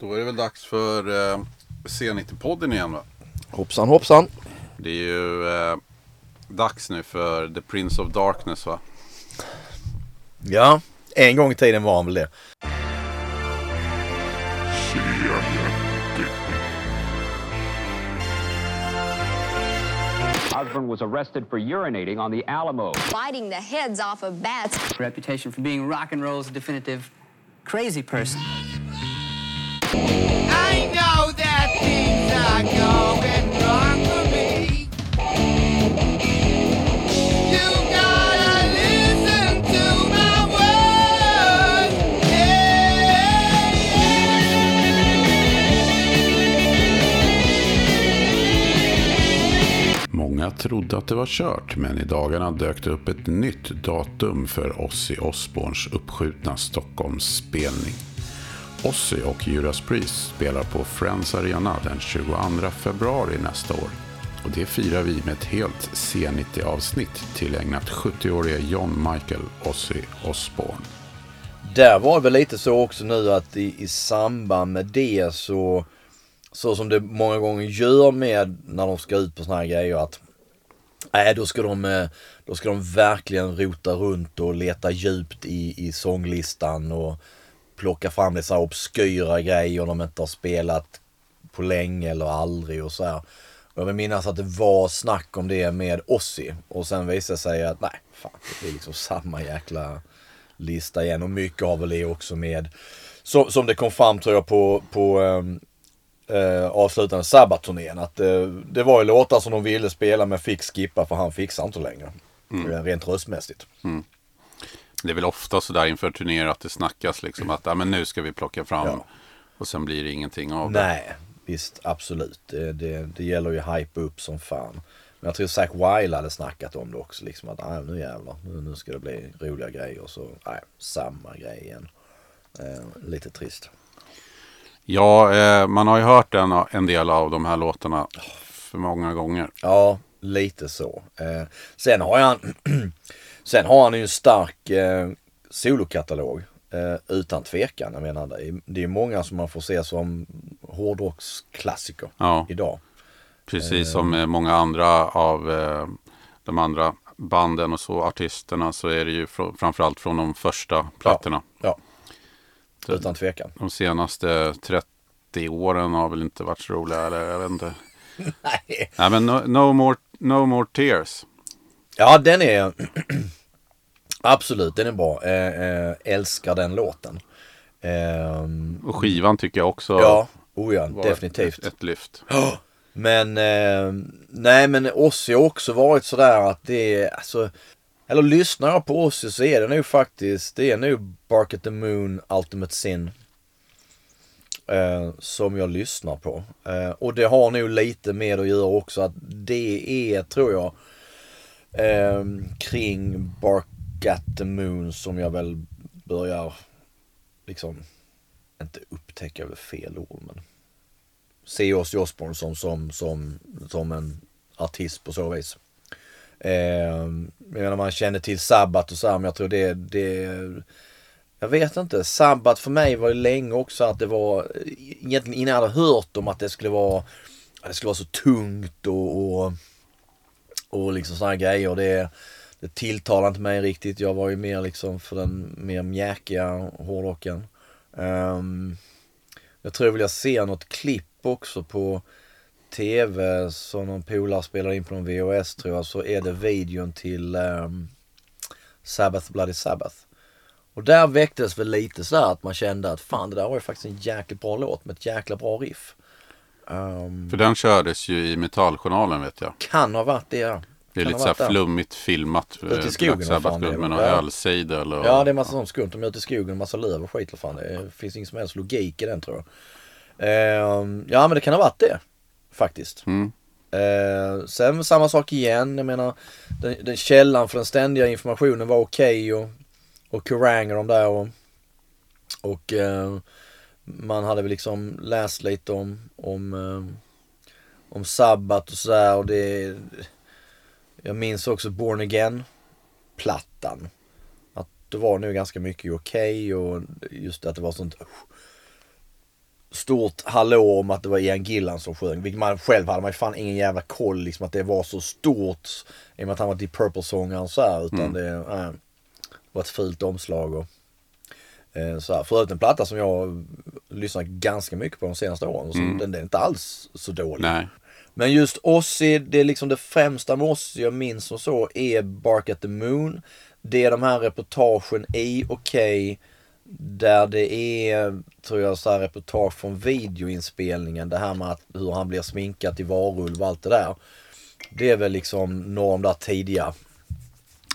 Då är det väl dags för eh, C90-podden igen va? Hoppsan hoppsan. Det är ju eh, dags nu för The Prince of Darkness va? Ja, en gång i tiden var han väl det. Osborne was arrested for urinating on the Alamo. biting the heads off of bats. reputation for being rock and roll's definitive crazy person trodde att det var kört, men i dagarna dök det upp ett nytt datum för Ozzy Osbournes uppskjutna Stockholmsspelning. Ozzy och Judas Priest spelar på Friends Arena den 22 februari nästa år. Och det firar vi med ett helt C90-avsnitt tillägnat 70-årige John Michael Ozzy Osbourne. Där var det väl lite så också nu att i, i samband med det så, så som det många gånger gör med när de ska ut på såna här grejer att Nej, då ska, de, eh, då ska de verkligen rota runt och leta djupt i, i sånglistan och plocka fram lite så här obskyra grejer de inte har spelat på länge eller aldrig och så här. Jag vill minnas att det var snack om det med Ozzy och sen visade det sig att nej, fan det blir liksom samma jäkla lista igen och mycket har väl det också med som, som det kom fram tror jag på, på um, uh, avslutande sabbatturnén att uh, det var ju låtar som de ville spela men fick skippa för han fixar inte längre. Mm. Rent röstmässigt. Det är väl ofta sådär inför turnéer att det snackas liksom att ah, men nu ska vi plocka fram Ja. och sen blir det ingenting av det. Nej, visst absolut. Det, det, det gäller ju hype upp som fan. Men jag tror Zack Wilde hade snackat om det också. Liksom att ah, nu jävlar, nu, nu ska det bli roliga grejer. Så nej, samma grej igen. Eh, lite trist. Ja, eh, man har ju hört en, en del av de här låtarna för många gånger. Ja, lite så. Eh, sen har han Sen har han ju en stark eh, solokatalog. Eh, utan tvekan. Jag menar, det är, många som man får se som hårdrocksklassiker Ja. idag. Precis som eh, många andra av eh, de andra banden och så, artisterna, så är det ju fr- framförallt från de första plattorna. Ja, utan tvekan. De senaste 30 åren har väl inte varit så roliga, eller jag vet inte. Nej. Nej, men no, no, more, no more tears. Ja, den är absolut, den är bra. Eh, eh, älskar den låten. Ehm, Och skivan tycker jag också ja, oh ja, definitivt. Ett, ett lyft. Men eh, nej men Ozzy har också varit sådär att det är alltså Eller lyssnar jag på Ozzy så är det nog faktiskt Det är nog Bark at the Moon Ultimate Sin eh, Som jag lyssnar på eh, Och det har nog lite med att göra också att det är tror jag eh, Kring Bark at the Moon som jag väl börjar Liksom Inte upptäcka är väl fel ord men se Ozzy Osbourne som, som, som, som en artist på så vis. Eh, jag menar man känner till Sabbat och så här, men jag tror det, det jag vet inte. Sabbat för mig var ju länge också att det var, egentligen innan jag hade hört om att det skulle vara, att det skulle vara så tungt och, och, och liksom sådana grejer. Det, det tilltalade inte mig riktigt. Jag var ju mer liksom för den mer mjäkiga hårdrocken. Um, jag tror jag ser något klipp också på tv som någon polare spelar in på någon VHS tror jag. Så är det videon till um, Sabbath Bloody Sabbath. Och där väcktes väl lite så att man kände att fan det där var ju faktiskt en jäkligt bra låt med ett jäkla bra riff. Um, För den kördes ju i Metalljournalen vet jag. kan ha varit det ja. Det är lite ha så här varit där. flummigt filmat. Ute i eh, skogen, vad fan Sabbath det är. med någon Ja. ölsejdel och... Ja det är massa sånt skumt. De är ute i skogen, massa löv och skit och fan. Det finns ingen som helst logik i den tror jag. Ehm, ja men det kan ha varit det. Faktiskt. Mm. Eh, sen samma sak igen. Jag menar den, den källan för den ständiga informationen var okej och, och Kerrang och de där och, och eh, man hade väl liksom läst lite om, om, om sabbat och sådär och det Jag minns också Born Again plattan. Att det var nog ganska mycket okej och just att det var sånt stort hallå om att det var Ian Gillan som sjöng. Vilket man själv hade man fan ingen jävla koll liksom att det var så stort. I och med att han var Deep Purple-sångaren så här. Utan det äh, var ett fult omslag och eh, så här. Förut en platta som jag lyssnat ganska mycket på de senaste åren. Så den, den är inte alls så dålig. Nej. Men just Ozzy, det är liksom det främsta med Ozzy jag minns och så är Bark at the Moon. Det är de här reportagen i Okej. där det är, tror jag, så här reportage från videoinspelningen. Det här med att, hur han blir sminkad till varulv och allt det där. Det är väl liksom några av de där tidiga.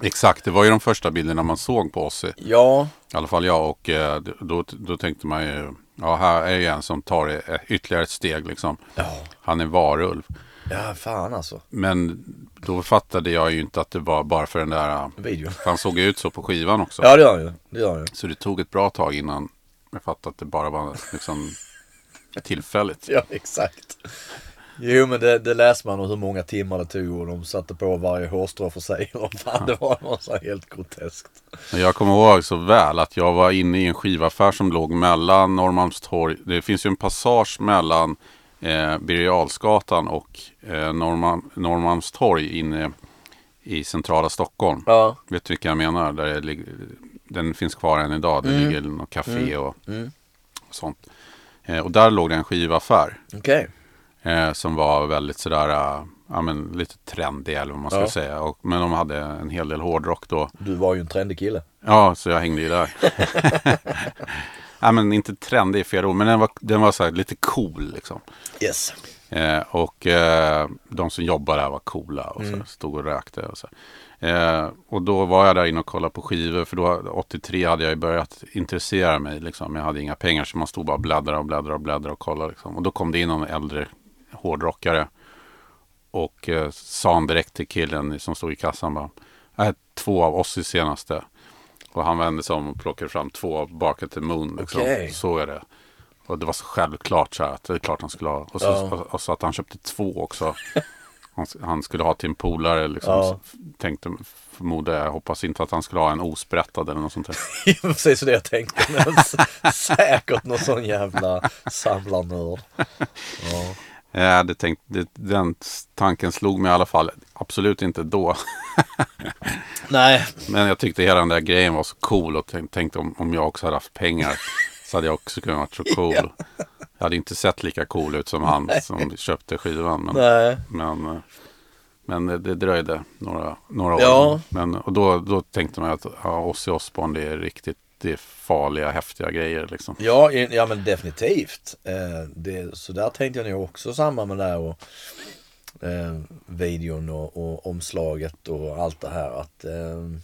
Exakt, det var ju de första bilderna man såg på Ozzy. Ja, I alla fall jag och eh, då, då tänkte man ju, ja här är ju en som tar ett- ytterligare ett steg liksom. Ja. Han är varulv. ja fan alltså. Men då fattade jag ju inte att det var bara för den där, eh, Videon. han såg ju ut så på skivan också. Ja det gör han ju. Det gör han ju. Så det tog ett bra tag innan jag fattade att det bara var liksom tillfälligt. Ja exakt. Jo men det, det läste man om hur många timmar det tog och de satte på varje hårstrå för sig. Och fan, det var något så helt groteskt. Jag kommer ihåg så väl att jag var inne i en skivaffär som låg mellan Norrmalmstorg. Det finns ju en passage mellan eh, Birger och eh, Norrmalm, Norrmalmstorg inne i centrala Stockholm. Ja. Vet du vilka jag menar? Där det ligger, den finns kvar än idag. Det Mm. ligger något café och, och sånt. Eh, och där låg det en skivaffär. Okej. Eh, som var väldigt sådär, eh, ja men lite trendig eller vad man ska Ja. säga. Och, men de hade en hel del hårdrock då. Du var ju en trendig kille. Ja, så jag hängde ju där. ja, men inte trendig i fel ord, men den var, den var så lite cool liksom. Yes. Eh, och eh, de som jobbade där var coola och så, stod och rökte. Och, så. Eh, och då var jag där inne och kollade på skivor. För då, 83 hade jag ju börjat intressera mig. Liksom. Jag hade inga pengar så man stod bara och bläddrade och bläddrade och bläddrade och kollade. Liksom. Och då kom det in någon äldre hårdrockare. Och eh, sa han direkt till killen som stod i kassan bara. "Jag har två av oss i senaste. Och han vände sig om och plockade fram två av Bark at the Moon. Liksom. Okej. Såg jag det. Och det var så självklart så här att det är klart han skulle ha. Och så, Ja. och, och så att han köpte två också. Han, han skulle ha till en polare liksom. Så Tänkte, förmodar jag, hoppas inte att han skulle ha en osprättad eller något sånt där. Precis det jag tänkte. Men Säkert någon sån jävla samlarnörd. Ja. Jag hade tänkt, det, den tanken slog mig i alla fall absolut inte då. Nej, Men jag tyckte hela den där grejen var så cool och tänk- tänkte om, om jag också hade haft pengar så hade jag också kunnat vara så cool. Jag hade inte sett lika cool ut som han som köpte skivan. Men, nej. men, eh, men det, det dröjde några, några år. Ja. Men, och då, då tänkte man att ja, Ozzy Osbourne det är riktigt är farliga, häftiga grejer. Liksom. Ja, ja men definitivt. Eh, det, så där tänkte jag nog också samma med det här och eh, videon och, och omslaget och allt det här. Att, eh,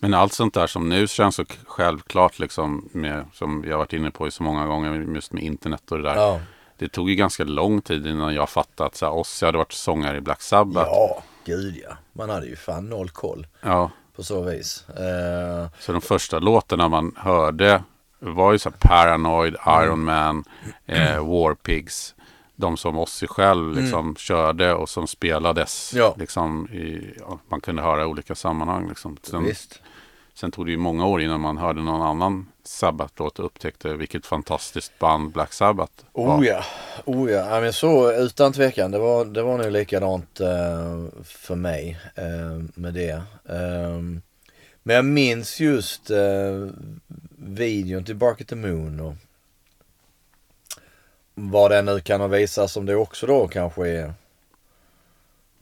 Men allt sånt där som nu känns så självklart, liksom, med, som jag varit inne på så många gånger, just med internet och det där. ja, Det tog ju ganska lång tid innan jag fattade att så här, Ozzy hade varit sångare i Black Sabbath. ja, gud ja. Man hade ju fan noll koll Ja, på så vis. Eh, så de första låtarna man hörde var ju så här Paranoid, Mm. Iron Man, eh, War Pigs. De som Ozzy själv liksom körde och som spelades. Mm. Ja. Liksom i, ja, man kunde höra i olika sammanhang. Liksom. Sen, visst sen tog det ju många år innan man hörde någon annan Sabbath-låt och upptäckte vilket fantastiskt band Black Sabbath var. Oh ja, oh ja. ja men så utan tvekan. Det var, det var nog likadant eh, för mig eh, med det. Eh, men jag minns just eh, videon till Bark at the Moon och vad den nu kan ha visats som det också då kanske är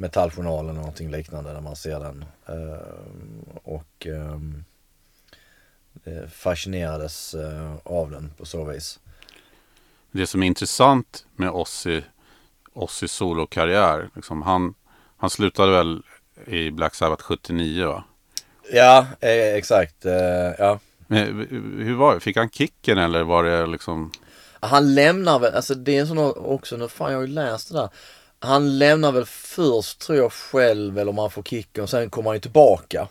Metalljournalen eller någonting liknande när man ser den. Eh, och ehm, eh, fascinerades eh, av den på så vis. Det som är intressant med Ozzy, Ozzy solokarriär, liksom, han, han slutade väl i Black Sabbath 79 va? Ja, eh, exakt. Ja. Men, hur var det? Fick han kicken eller var det liksom? Han lämnar väl, alltså det är en sån också, nu fan jag har ju läst det där. Han lämnar väl först tror jag själv eller om han får kicken och sen kommer han ju tillbaka.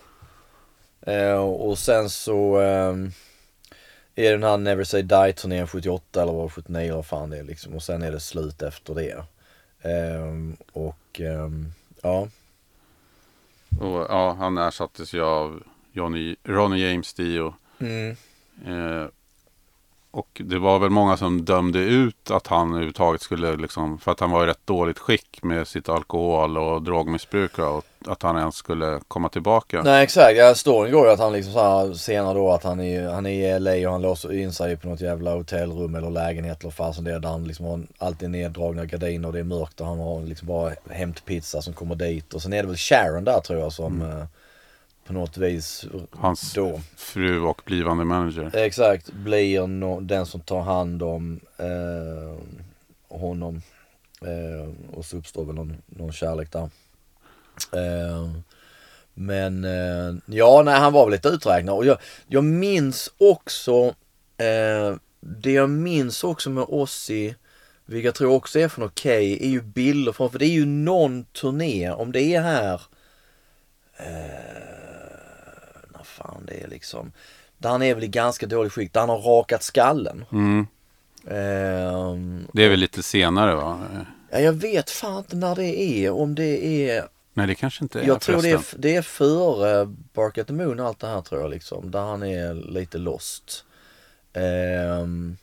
Eh, och sen så eh, är det den här Never Say Die turnén 78 eller vad 79 eller vad fan det är liksom. Och sen är det slut efter det. Eh, och ehm, ja. Och, ja, han ersattes ju av Johnny, Ronny James Dio. Mm. Och det var väl många som dömde ut att han överhuvudtaget skulle liksom, för att han var i rätt dåligt skick med sitt alkohol och drogmissbruk och att han ens skulle komma tillbaka. Nej exakt, ja, storyn går ju att han liksom så här senare då att han är, han är i LA och han låser in sig på något jävla hotellrum eller lägenhet eller fasen det är där han liksom har alltid neddragna gardiner och det är mörkt och han har liksom bara hämtpizza som kommer dit. Och sen är det väl Sharon där tror jag som eh, på något vis Hans då fru och blivande manager. Exakt, blir no, den som tar hand om eh, honom. Eh, och så uppstår väl någon, någon kärlek där. Eh, men eh, ja, nej han var väl lite uträknad. Och jag, jag minns också, eh, det jag minns också med Ossi, vilket jag tror också är från Okej, är ju bilder från, för det är ju någon turné, om det är här, eh, fan det är liksom, där han är väl i ganska dålig skick, där han har rakat skallen. Mm. Ehm, Det är väl lite senare va? ja, jag vet fan inte när det är, om det är Nej det kanske inte är Jag tror det är, det är före Bark at the Moon allt det här tror jag liksom. Där han är lite lost. Ehm,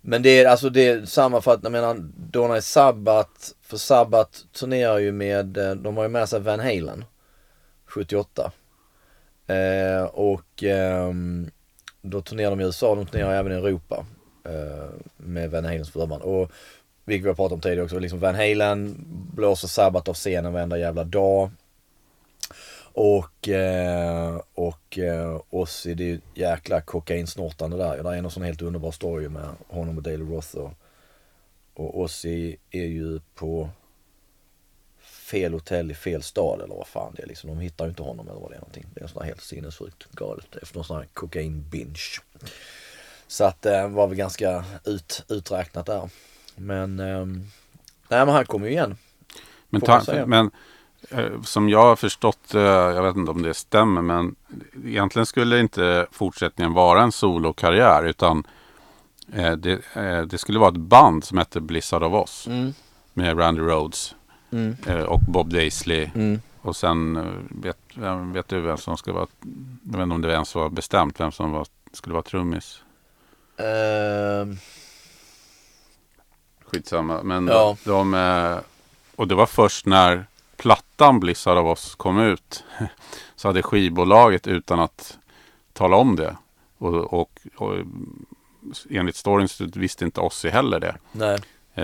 men det är alltså det är samma för att jag menar Donna är Sabbat. För Sabbat turnerar ju med, eh, de har ju med sig Van Halen. 78. Eh, och eh, då turnerar de i USA, de turnerar även i Europa. Eh, med Van Halens förband. Och vilket vi har pratat om tidigare också, liksom Van Halen blåser Sabbat av scenen varenda jävla dag. Och, eh, och eh, Ozzy, det är ju jäkla kokainsnortande där. Det är en sån helt underbar story med honom och Dale Roth och, och Ozzy är ju på fel hotell i fel stad eller vad fan det är liksom. De hittar ju inte honom eller vad det är någonting. Det är här helt sinnessjukt galet efter någon sån här kokain binge. Så att det var väl ganska ut, uträknat där. Men, ehm, nej men han kommer ju igen. Men, ta, men eh, som jag har förstått, eh, jag vet inte om det stämmer, men egentligen skulle inte fortsättningen vara en solokarriär utan eh, det, eh, det skulle vara ett band som hette Blizzard of Oz Mm. med Randy Rhodes Mm. eh, och Bob Daisley. Mm. Och sen eh, vet, vet du vem som skulle vara, jag vet inte om det ens var bestämt vem som var, skulle vara trummis. Ehm, Skitsamma. Men Ja. de, eh, och det var först när plattan Blizzard of Oz kom ut. Så hade skivbolaget utan att tala om det. Och, och, och enligt storyn visste inte Ozzy heller det. nej.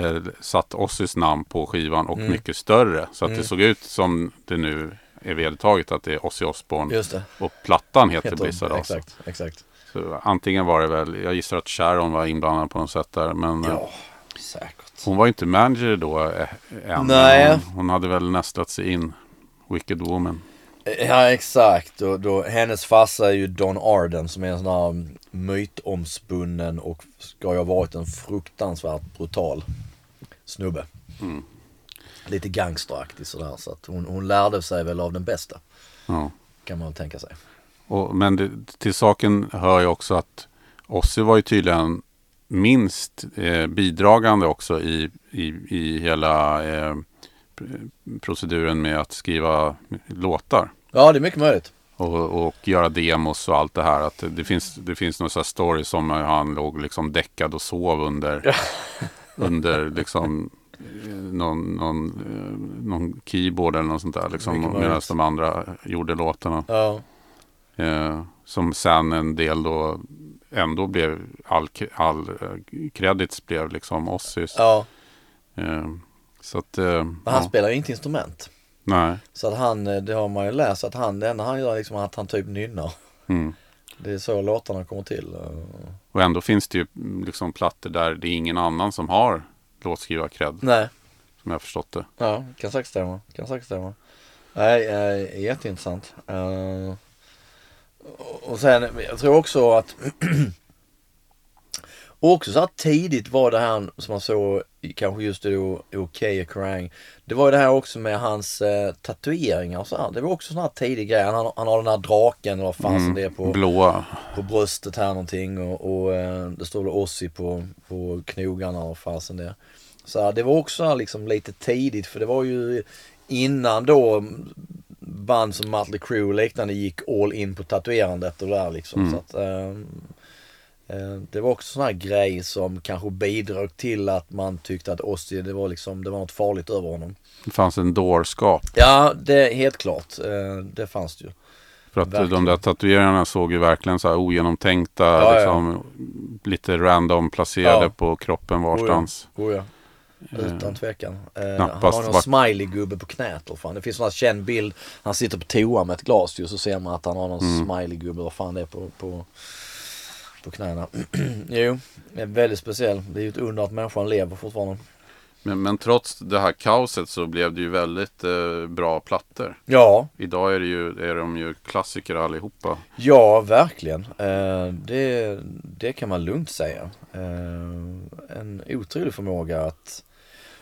Eh, satt Ozzys namn på skivan och Mm. mycket större. Så att Mm. det såg ut som det nu är vedertaget att det är Ozzy Osbourne. Och plattan heter, Heter- Blizzard. Exakt, exakt. Så antingen var det väl, jag gissar att Sharon var inblandad på något sätt där. Men eh, Ja, säkert. hon var inte manager då eh, än. Nej. Hon, hon hade väl nästat sig in. Wicked Woman. Ja exakt, och då, hennes farsa är ju Don Arden som är en sån här mytomspunnen och ska ju ha varit en fruktansvärt brutal snubbe. Mm. Lite gangsteraktig sådär så att hon, hon lärde sig väl av den bästa Ja. kan man tänka sig. Och, men det, till saken hör ju också att Ozzy var ju tydligen minst eh, bidragande också i, i, i hela eh, pr- proceduren med att skriva låtar. Ja det är mycket möjligt. Och, och göra demos och allt det här. Att det finns, det finns några så här stories som han låg liksom däckad och sov under, under liksom eh, någon, någon, eh, någon keyboard eller något sånt där. Liksom, medan de andra gjorde låtarna. Ja, Eh, som sen en del då ändå blev all, all eh, credits blev liksom Ozzys. ja. Eh, så att, eh, Men han ja, spelar ju inte instrument. nej. Så att han, det har man ju läst, att han, det enda han gör är liksom att han typ nynnar. Mm. Det är så låtarna kommer till. eh. Och ändå finns det ju mm, liksom plattor där det är ingen annan som har låtskrivar-cred. Nej, Som jag har förstått det. Ja, kan säkert stämma. Kan säkert stämma. Nej, eh, jätteintressant. Eh, och sen, jag tror också att också så här tidigt var det här som man såg kanske just då Okej och Kerrang. Det var ju det här också med hans eh, tatueringar och så här. Det var också sån här tidig grej. Han, han har den här draken eller vad fan som det är på Blåa. på bröstet här någonting och, och eh, det står väl Ossi på, på knogarna och fasen det. Så här, det var också här liksom lite tidigt för det var ju innan då band som Mötley Crüe och liknande gick all in på tatuerandet och där liksom. Så att, Eh, Det var också sån här grej som kanske bidrog till att man tyckte att Ozzy, det var liksom, det var något farligt över honom. Det fanns en dårskap. Ja, det är helt klart. Eh, Det fanns det ju. För att Verkligen. de där tatueringarna såg ju verkligen så här ogenomtänkta, ja. liksom, lite random placerade Ja. på kroppen varstans. Oh ja. Utan tvekan. Eh, han har någon smiley-gubbe på knät. Fan. Det finns en känd bild. Han sitter på toa med ett glas ju. Så ser man att han har någon Mm. smiley-gubbe. Vad fan det är på, på, på knäna. jo, det är väldigt speciell. Det är ju ett under att människan lever fortfarande. Men, men trots det här kaoset så blev det ju väldigt eh, bra plattor. Ja, Idag är, det ju, är de ju klassiker allihopa. ja verkligen. Eh, det, det kan man lugnt säga. Eh, en otrolig förmåga att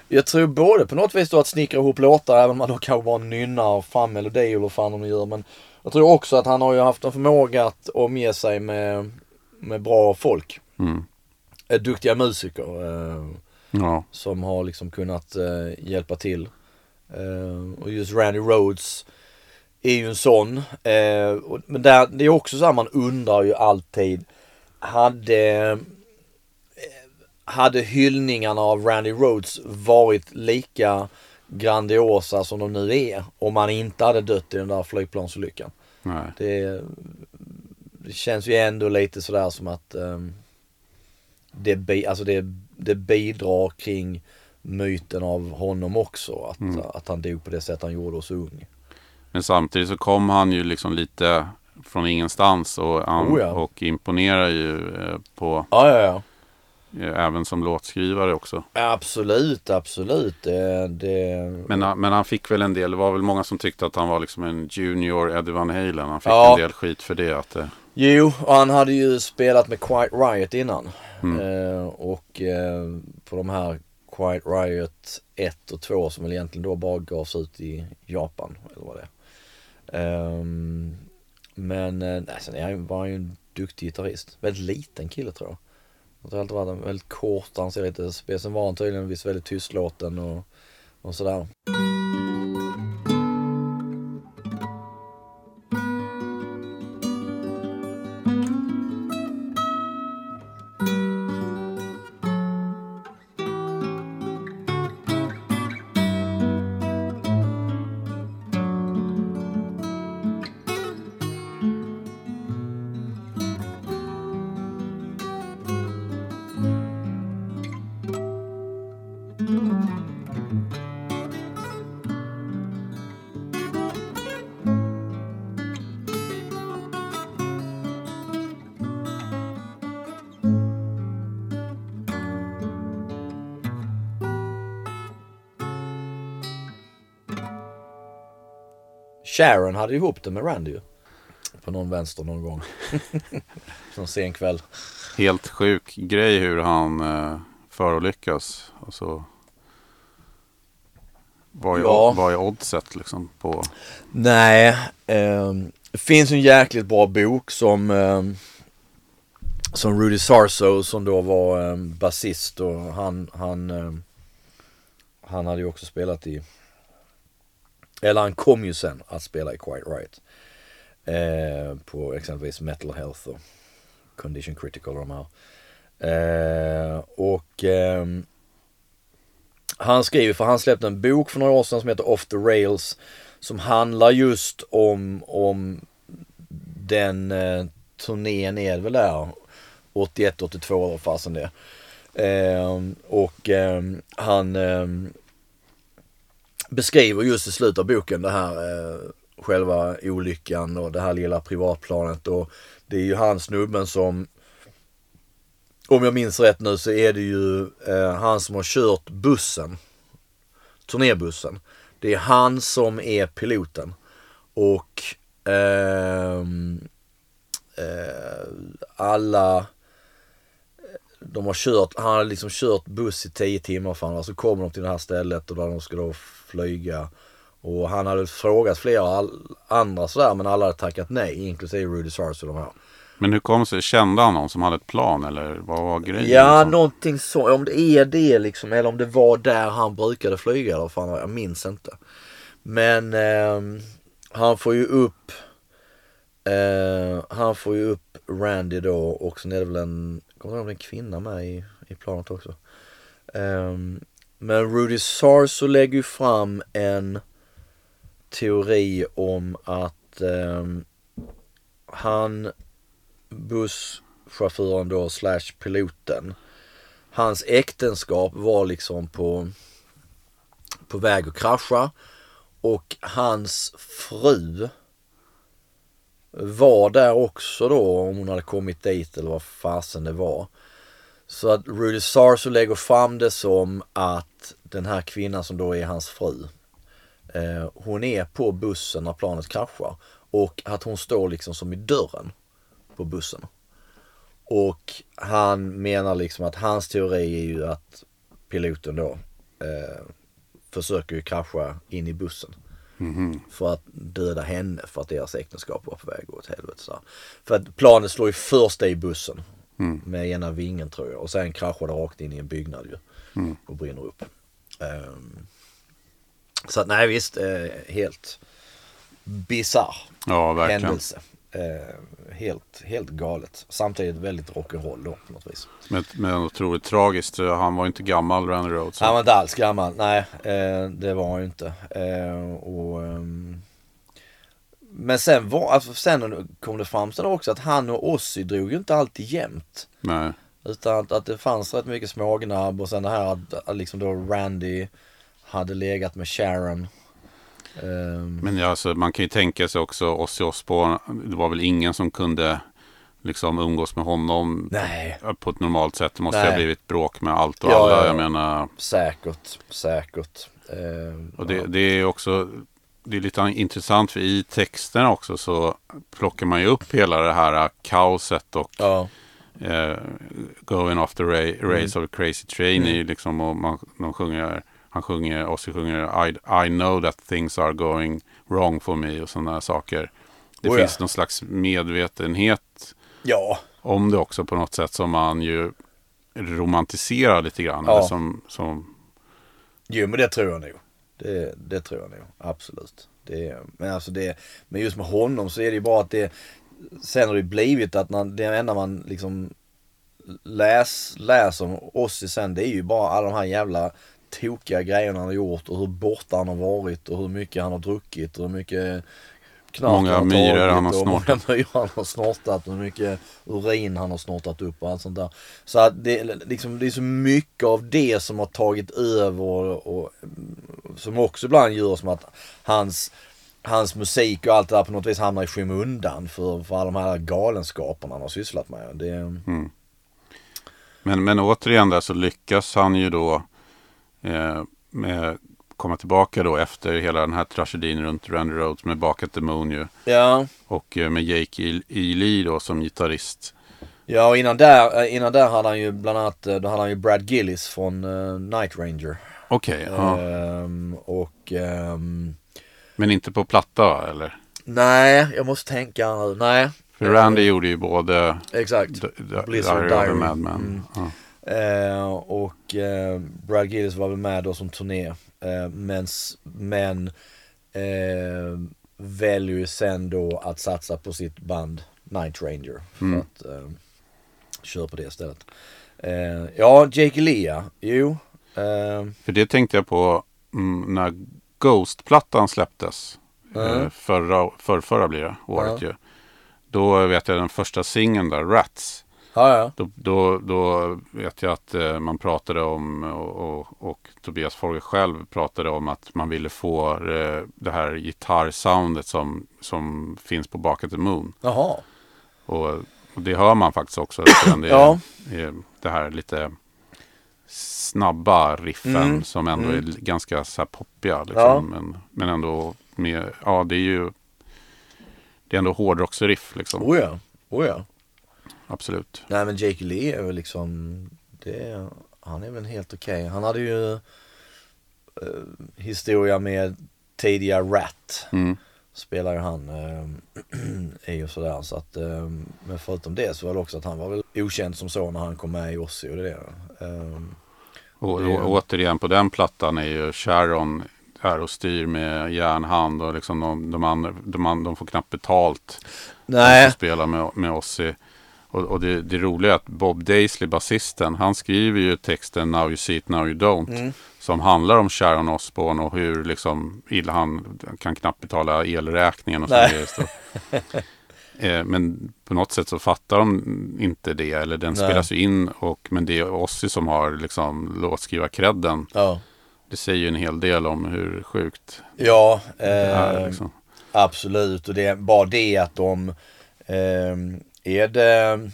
jag tror både på något vis då att snickra ihop låtar även om man då kanske bara nynnar fram melodier eller vad fan de gör. Men jag tror också att han har ju haft en förmåga att omge sig med, med bra folk. Mm. Eh, Duktiga musiker eh, Ja. som har liksom kunnat eh, hjälpa till. Eh, och just Randy Rhodes är ju en sån. Eh, och, men där, det är också så här man undrar ju alltid. Hade, eh, hade hyllningarna av Randy Rhodes varit lika grandiosa som de nu är om han inte hade dött i den där flygplansolyckan? Nej. Det, det känns ju ändå lite sådär som att ehm, det, bi, alltså det, det bidrar kring myten av honom också. Att, Mm. att han dog på det sätt han gjorde och så ung. Men samtidigt så kom han ju liksom lite från ingenstans och, han, Oh ja. och imponerar ju eh, på, Ja, ja, ja. eh, även som låtskrivare också. Absolut, absolut. Det, det, Men, men han fick väl en del, det var väl många som tyckte att han var liksom en junior Eddie Van Halen. Han fick en del skit för det. Att det Jo, och han hade ju spelat med Quiet Riot innan. Mm. Eh, och eh, på de här Quiet Riot 1 och 2 som väl egentligen då bara gavs ut i Japan. Eller vad det är. Ehm, men eh, nej, sen är han, var han ju en duktig gitarrist. Väldigt liten kille tror jag. Jag tror alltid varit väldigt kort, han ser lite spel. Sen var han tydligen visst väldigt tystlåten och, och sådär. Sharon hade ihop det med Randy ju. På någon vänster någon gång. Någon sen kväll. helt sjuk grej hur han eh, förolyckas. Alltså, vad är, Ja. vad är oddset liksom på... Nej, ehm, det finns en jäkligt bra bok som ehm, som Rudy Sarso som då var um, basist och han, han, ehm, han hade ju också spelat i, eller han kom ju sen att spela i Quite Right. Eh, på exempelvis Metal Health och Condition Critical och de här. Eh, och eh, han skriver, för han släppte en bok för några år sedan som heter Off the Rails. Som handlar just om, om den eh, turnén är det väl där. 81, 82 eller vad fasen det Eh, och ehm, han ehm, beskriver just i slutet av boken det här eh, själva olyckan och det här lilla privatplanet. Och det är ju han snubben som om jag minns rätt nu så är det ju eh, han som har kört bussen. Turnébussen. Det är han som är piloten. Och ehm, eh, alla de har kört, han har liksom kört buss i 10 timmar för så kommer de till det här stället och där de ska då flyga. Och han hade frågat flera all, andra sådär men alla hade tackat nej inklusive Rudy Sarso och de här. Men hur kom det sig? Kände han någon som hade ett plan eller vad var grejen? Ja, liksom? någonting så. Om det är det liksom. Eller om det var där han brukade flyga. Eller fan, jag minns inte. Men ehm, han får ju upp Eh, han får ju upp Randy då och sen är det väl en, kommer jag ihåg om det är en kvinna med i, i planet också. Um, men Rudy Sarso lägger ju fram en teori om att um, han, busschauffören då slash piloten, hans äktenskap var liksom på, på väg att krascha och hans fru var där också då om hon hade kommit dit eller vad fasen det var. Så att Rudy Sarso lägger fram det som att den här kvinnan som då är hans fru. Eh, hon är på bussen när planet kraschar. Och att hon står liksom som i dörren på bussen. Och han menar liksom att hans teori är ju att piloten då eh, försöker ju krascha in i bussen. För att döda henne för att deras äktenskap var på väg åt helvete. Så. För att planet slår ju först i bussen. Med ena vingen tror jag. Och sen kraschar det rakt in i en byggnad ju. Och brinner upp. Ehm, så att nej visst, eh, helt bisarr Ja, verkligen. händelse. Eh, helt, helt galet. Samtidigt väldigt rock'n'roll då på något vis. Men, men otroligt tragiskt. Han var inte gammal, Randy Rhodes. Han var inte alls gammal, nej eh, det var han ju inte. Eh, och, ehm, men sen, var, alltså, sen kom det fram sen också att han och Ozzy drog ju inte alltid jämnt. Nej. Utan att, att det fanns rätt mycket smågnabb och sen det här att, att liksom då Randy hade legat med Sharon. Ehm, Men ja, alltså, man kan ju tänka sig också Ozzy Osbourne. Det var väl ingen som kunde liksom umgås med honom nej, på ett normalt sätt. Det måste Nej. ha blivit bråk med allt och Ja, alla. ja, ja. Jag menar, säkert, säkert. Ehm, och det, ja. det är också det är lite intressant för i texterna också så plockar man ju upp hela det här kaoset och Ja, eh, Going off the ra- race Mm. of a crazy train ju liksom och man, de sjunger, han sjunger, Ozzy sjunger I, I know that things are going wrong for me och sådana saker. Det Oh ja. finns någon slags medvetenhet ja, om det också på något sätt som man ju romantiserar lite grann. Ja. Eller som, som, jo men det tror jag nog. Det, det tror jag nog, absolut. Det, men alltså det, men just med honom så är det ju bara att det, sen har det blivit att när, det enda man liksom läs, läser om Ozzy sen det är ju bara alla de här jävla tokiga grejerna han har gjort och hur borta han har varit och hur mycket han har druckit och hur mycket knark Många han har tagit han har och snortat. myror han har snortat och hur mycket urin han har snortat upp och allt sånt där. Så att det, liksom, det är så mycket av det som har tagit över och, och som också ibland gör som att hans, hans musik och allt det där på något vis hamnar i skymundan för, för alla de här galenskaperna han har sysslat med. Det, men, men återigen där så lyckas han ju då med komma tillbaka då efter hela den här tragedin runt Randy Rhodes med Back at the Moon ju. ja, Och eh, med Jake E. E. Lee då som gitarrist. ja och innan där, eh, innan där hade han ju bland annat, eh, då hade han ju Brad Gillis från uh, Night Ranger. Okej, ja. Ehm, och ehm, men inte på platta eller? nej, jag måste tänka nu. Nej, För Randy gjorde ju både exakt. D- D- Blizzard Diary Diary. Madman. Mm. Ja. Eh, och eh, Brad Gillis var väl med då som turné. Eh, men men eh, väljer ju sen då att satsa på sitt band Night Ranger. För Mm. att eh, köra på det istället. Eh, ja, Jake Lea, jo. För det tänkte jag på mm, när Ghost-plattan släpptes. Mm. Förra, för, förra blir det, året ju. Då vet jag den första singeln där, Rats. Ja, ja. Då, då, då vet jag att eh, man pratade om och, och, och Tobias Folger själv pratade om att man ville få eh, det här gitarrsoundet som, som finns på Back at the Moon. Jaha. Och, och det hör man faktiskt också. Det, Ja. är det här lite snabba riffen Mm, som ändå mm. är ganska så här poppiga. Liksom. Ja. Men, men ändå med, ja det är ju det är ändå hårdrocksriff liksom. Oh ja. Oh ja. Absolut. Nej men Jake Lee är väl liksom, det han är väl helt okej. Han hade ju eh, historia med tidiga Rat. Mm. Spelar ju han eh, i och sådär. Så att, eh, men förutom det så var det också att han var väl okänd som så när han kom med i Ozzy och det där. Eh, Och, Det- och återigen på den plattan är ju Sharon här och styr med järnhand och liksom de, de, andra, de, de får knappt betalt. Nej. som spelar med, med Ozzy. Och, och det, det roliga är att Bob Daisley, basisten, han skriver ju texten Now you see it, now you don't. Mm. Som handlar om Sharon Osbourne och hur liksom illa han kan knappt betala elräkningen och Nej. så. Eh, Men på något sätt så fattar de inte det. Eller den Nej. spelas ju in. Och, men det är Ozzy som har liksom låtskrivarkredden. Ja. Det säger ju en hel del om hur sjukt Ja, det är. eh, Liksom. absolut. Och det är bara det att de... Eh, är det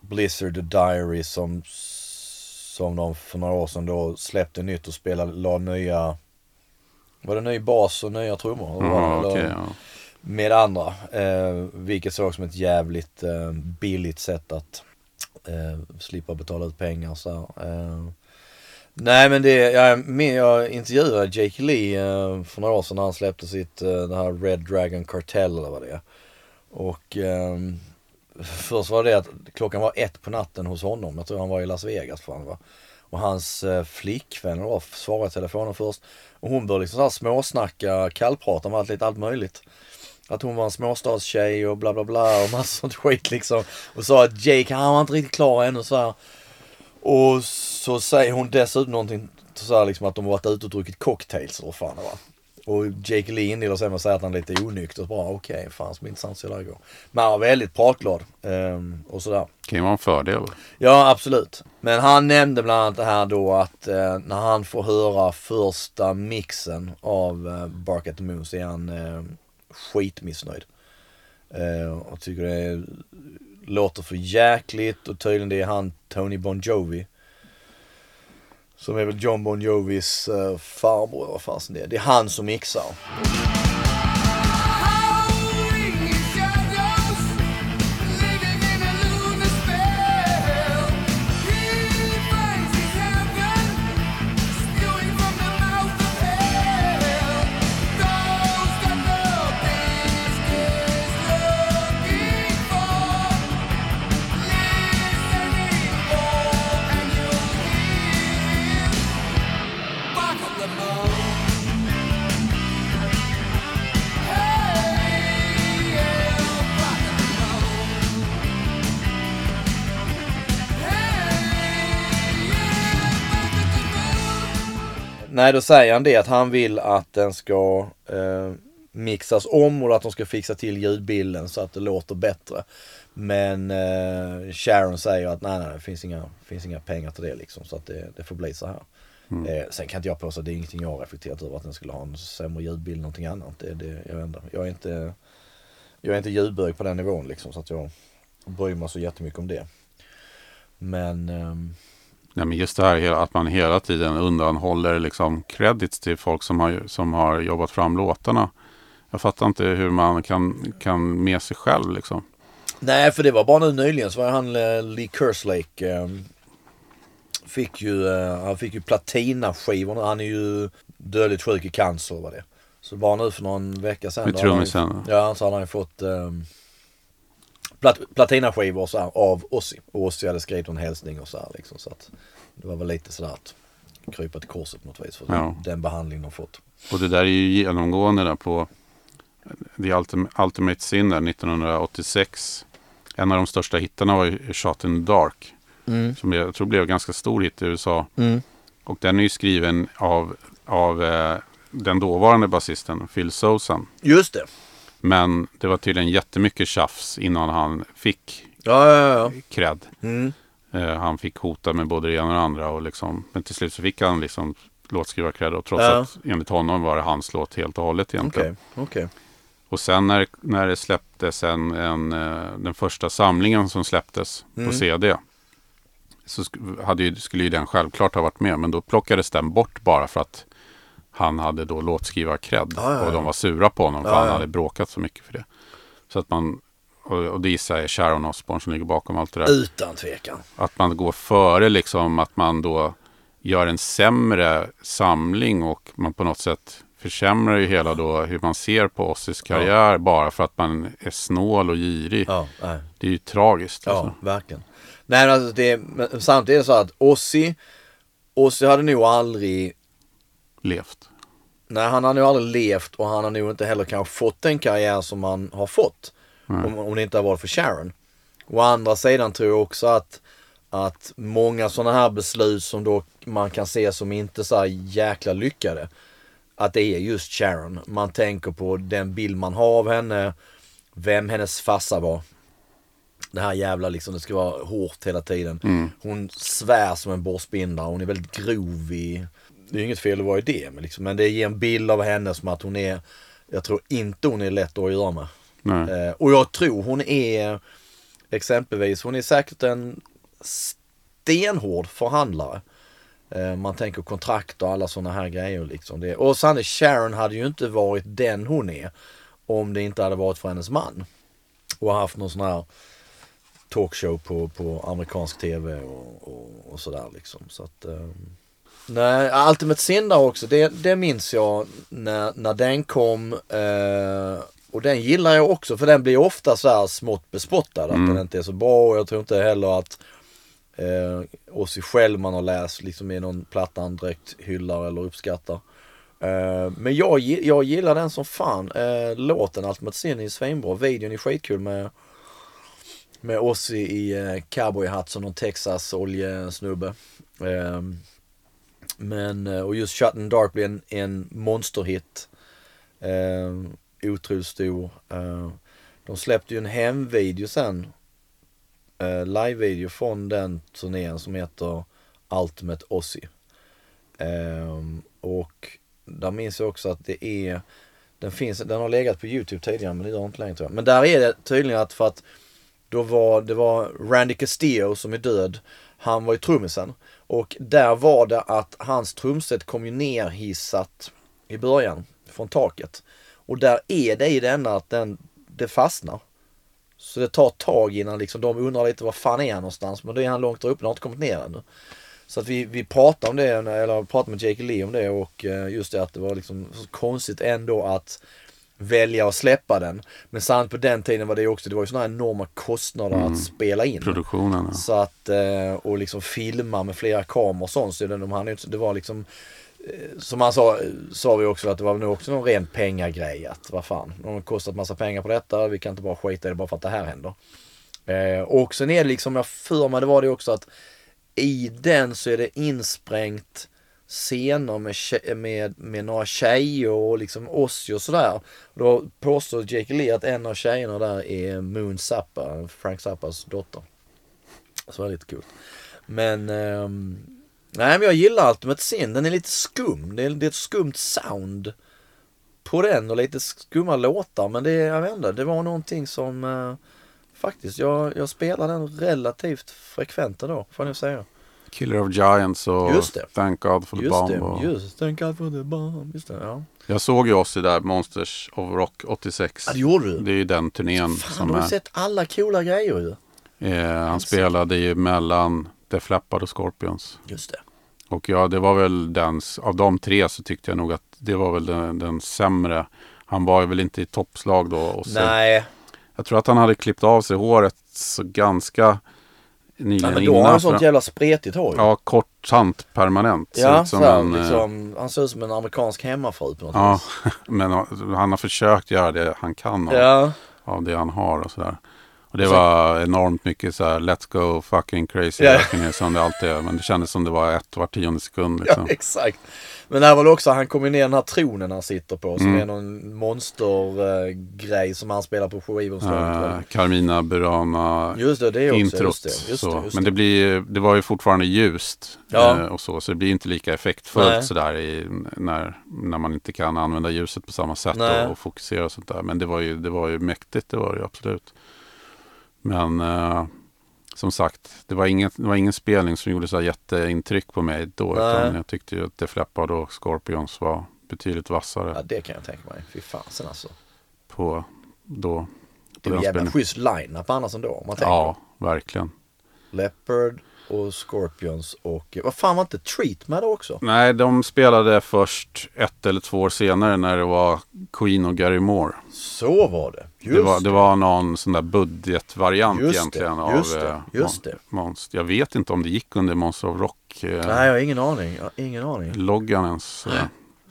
Blizzard the Diary som, som de för några år sedan då släppte nytt och spelade, la nya... Var det ny bas och nya trummor? Eller vad? Ja, med andra. Eh, vilket såg som ett jävligt eh, billigt sätt att eh, slippa betala ut pengar. Så, eh, nej men det, jag, jag intervjuade Jake Lee eh, för några år sedan när han släppte sitt, eh, det här Red Dragon Cartel eller vad det är. Och ehm, först var det att klockan var ett på natten hos honom. Jag tror han var i Las Vegas fan va. Och hans eh, flickvän då, svarade i telefonen först. Och hon började liksom så här småsnacka, kallprata om allt, lite allt möjligt. Att hon var en småstadstjej och bla bla bla och massor sånt skit liksom. Och sa att Jake, han var inte riktigt klar ännu så här. Och så säger hon dessutom någonting så här liksom att de har varit ute och druckit cocktails eller vad fan det var. Och Jake Lee inleder sig med att säga att han är lite onykter. Bara okej, fan som intressant så det går. Men han var väldigt pratglad. ehm, och sådär. kan ju vara en fördel. Ja, absolut. Men han nämnde bland annat det här då att eh, när han får höra första mixen av eh, Bark at the Moon så är han eh, skitmissnöjd. Eh, och tycker det är, låter för jäkligt och tydligen det är han Tony Bon Jovi. Som är väl John Bon Jovis uh, farbror vad fasen det är. Det är han som mixar. Nej, då säger han det att han vill att den ska eh, mixas om och att de ska fixa till ljudbilden så att det låter bättre. Men eh, Sharon säger att nej, nej, det finns inga, finns inga pengar till det liksom så att det, det får bli så här. Eh, sen kan inte jag påstå att det är ingenting jag har reflekterat över att den skulle ha en sämre ljudbild eller någonting annat. Det, det, jag, inte. jag är inte jag är inte ljudbög på den nivån liksom så att jag bryr mig så jättemycket om det. Men ehm, Nej, men just det här att man hela tiden undanhåller liksom credits till folk som har, som har jobbat fram låtarna. Jag fattar inte hur man kan, kan med sig själv liksom. Nej, för det var bara nu nyligen så var han eh, Lee Kerslake. Eh, fick ju, eh, han fick ju platinaskivorna. Han är ju dödligt sjuk i cancer var det. Så bara nu för någon vecka sedan. Med trummisen. Ja, så hade han ju fått eh, plat, platinaskivor så här, av Ozzy. Och Ozzy hade skrivit en hälsning och så här liksom. Så att det var väl lite sådär att krypa till korset på något vis. För Ja. den behandling de fått. Och det där är ju genomgående där på The Ultim- Ultimate Sin där 1986. En av de största hittarna var ju Shot in the Dark. Som jag tror blev en ganska stor hit i USA. Och den är ju skriven av, av eh, den dåvarande basisten Phil Sousa. Just det. Men det var tydligen jättemycket tjafs innan han fick Ja, ja, ja. cred. Mm. Eh, han fick hota med både det ena och det andra. Och liksom, men till slut så fick han liksom låtskrivarcred. Och trots Ja. att enligt honom var det hans låt helt och hållet egentligen. okej. Och sen när, när det släpptes en, en, eh, den första samlingen som släpptes Mm. på CD. Så sk- hade ju, skulle ju den självklart ha varit med. Men då plockades den bort bara för att han hade då låtskrivarkredd. Ja, ja, ja. Och de var sura på honom för Ja, han ja. hade bråkat så mycket för det. Så att man, och, och det gissar jag är Sharon Osbourne som ligger bakom allt det där. Utan tvekan. Att man går före liksom att man då gör en sämre samling och man på något sätt försämrar ju hela då hur man ser på Ozzys karriär bara för att man är snål och girig. Ja. Det är ju tragiskt. Ja, Alltså. verkligen. Nej alltså det, samtidigt så att Ozzy, Ozzy hade nog aldrig, Levt. Nej han har nog aldrig levt och han har nog inte heller kanske fått den karriär som han har fått. Om, om det inte har varit för Sharon. Å andra sidan tror jag också att, att många sådana här beslut som då man kan se som inte så jäkla lyckade. Att det är just Sharon. Man tänker på den bild man har av henne. Vem hennes farsa var. Det här jävla liksom, det ska vara hårt hela tiden. Hon svär som en borstbindare. Hon är väldigt grov i... Det är inget fel att vara i det. Men, liksom, men det ger en bild av henne som att hon är... Jag tror inte hon är lätt att göra med. Eh, och jag tror hon är exempelvis, hon är säkert en stenhård förhandlare. Eh, man tänker kontrakt och alla sådana här grejer liksom. Det, och Sanne Sharon hade ju inte varit den hon är om det inte hade varit för hennes man. Och haft någon sån här talkshow på, på amerikansk tv och, och, och sådär liksom. Så att, eh, nej, Ultimate Sin där också, det, det minns jag när, när den kom. Eh, och den gillar jag också för den blir ofta så här smått bespottad. Att den inte är så bra och jag tror inte heller att eh, Ozzy själv man har läst liksom är någon platta han direkt hyllar eller uppskattar. Eh, men jag, jag gillar den som fan. Eh, låten Ultimate Sin är svinbra. Videon är skitkul med med Ozzy i eh, cowboyhatt som någon Texas oljesnubbe. Eh, men, eh, och just Shut and Dark blev en, en monsterhit. Eh, otroligt stor. Eh, de släppte ju en hemvideo sen. Eh, Livevideo från den turnén som heter Ultimate Ozzy. Eh, och där minns jag också att det är den finns, den har legat på Youtube tidigare men det gör inte längre tror jag. Men där är det tydligen att för att då var, det var Randy Castillo som är död. Han var ju trummisen. Och där var det att hans trumset kom ju ner hissat i början från taket. Och där är det i denna att den, det fastnar. Så det tar ett tag innan liksom de undrar lite var fan är han någonstans. Men då är han långt där uppe, han har inte kommit ner ännu. Så att vi, vi pratade om det, eller pratade med Jake Lee om det och eh, just det att det var liksom så konstigt ändå att välja att släppa den. Men sant på den tiden var det ju också, det var ju sådana enorma kostnader att spela in. Produktionen. ja. Så att, eh, och liksom filma med flera kameror och sånt. Så de inte- det var liksom, eh, som han sa, sa vi också att det var nog också någon ren pengagrej. Att vad fan, de har kostat massa pengar på detta, vi kan inte bara skita i det bara för att det här händer. Eh, och sen är det liksom, jag för mig det var det också att i den så är det insprängt scener med, med, med några tjejer och liksom Ozzy och sådär. Då påstår Jake Lee att en av tjejerna där är Moon Zappa, Frank Zappas dotter. Så det var lite kul. Men, ehm, nej men jag gillar Ultimate Sin. Den är lite skum. Det är, det är ett skumt sound på den och lite skumma låtar. Men det, jag vet inte, det var någonting som eh, faktiskt, jag, jag spelar den relativt frekvent då, får jag nog säga. Killer of Giants och Just det. Thank God for the Just Bomb. det, och... just Thank God for the bomb. Just det, ja. Jag såg ju oss i där Monsters of Rock 86. Ja, det gjorde du. Det är ju den turnén Fan, som du har är. sett alla coola grejer ju. Eh, han spelade ju mellan Def Leppard och Scorpions. Just det. Och ja, det var väl den, av de tre så tyckte jag nog att det var väl den, den sämre. Han var ju väl inte i toppslag då. Och så, Nej, Jag tror att han hade klippt av sig håret så ganska nyligen nej men då har han sånt jävla spretigt hår. Ja, kort sant permanent. Ja, så här, en, eh, liksom, han ser ut som en amerikansk hemmafru på något Ja, vis. men han har försökt göra det han kan av, Ja, av det han har och sådär. Och det var enormt mycket så här let's go fucking crazy Ja. ja. som det alltid är. Men det kändes som det var ett var tionde sekund ja liksom. exakt. Men där var det också, han kom ju ner den här tronen han sitter på som Mm. är någon monstergrej som han spelar på skivomslaget. Uh, Carmina Burana Just det, det är också. introt. Just det, just det, just Men det. det, blir, det var ju fortfarande ljust Ja. eh, och så. Så det blir inte lika effektfullt Nej. sådär i, när, när man inte kan använda ljuset på samma sätt och, och fokusera och sånt där. Men det var ju, det var ju mäktigt, det var det ju absolut. Men eh, som sagt, det var, ingen, det var ingen spelning som gjorde så här jätteintryck på mig då. Nej. Utan jag tyckte ju att Def Leppard och Scorpions var betydligt vassare Ja, det kan jag tänka mig. Fy fasen alltså. på då. Det är på en jävla schysst line-up annars ändå. Om man tänker. Ja, verkligen. Leopard och Scorpions och vad fan var inte Treat med också? Nej, de spelade först ett eller två år senare när det var Queen och Gary Moore. Så var det. Just Det var, det var någon sån där budgetvariant Just det, egentligen just av det, eh, just det. Monst. Jag vet inte om det gick under Monster of Rock eh, Nej, jag har ingen aning. Jag har ingen aning. loggan ens. eh.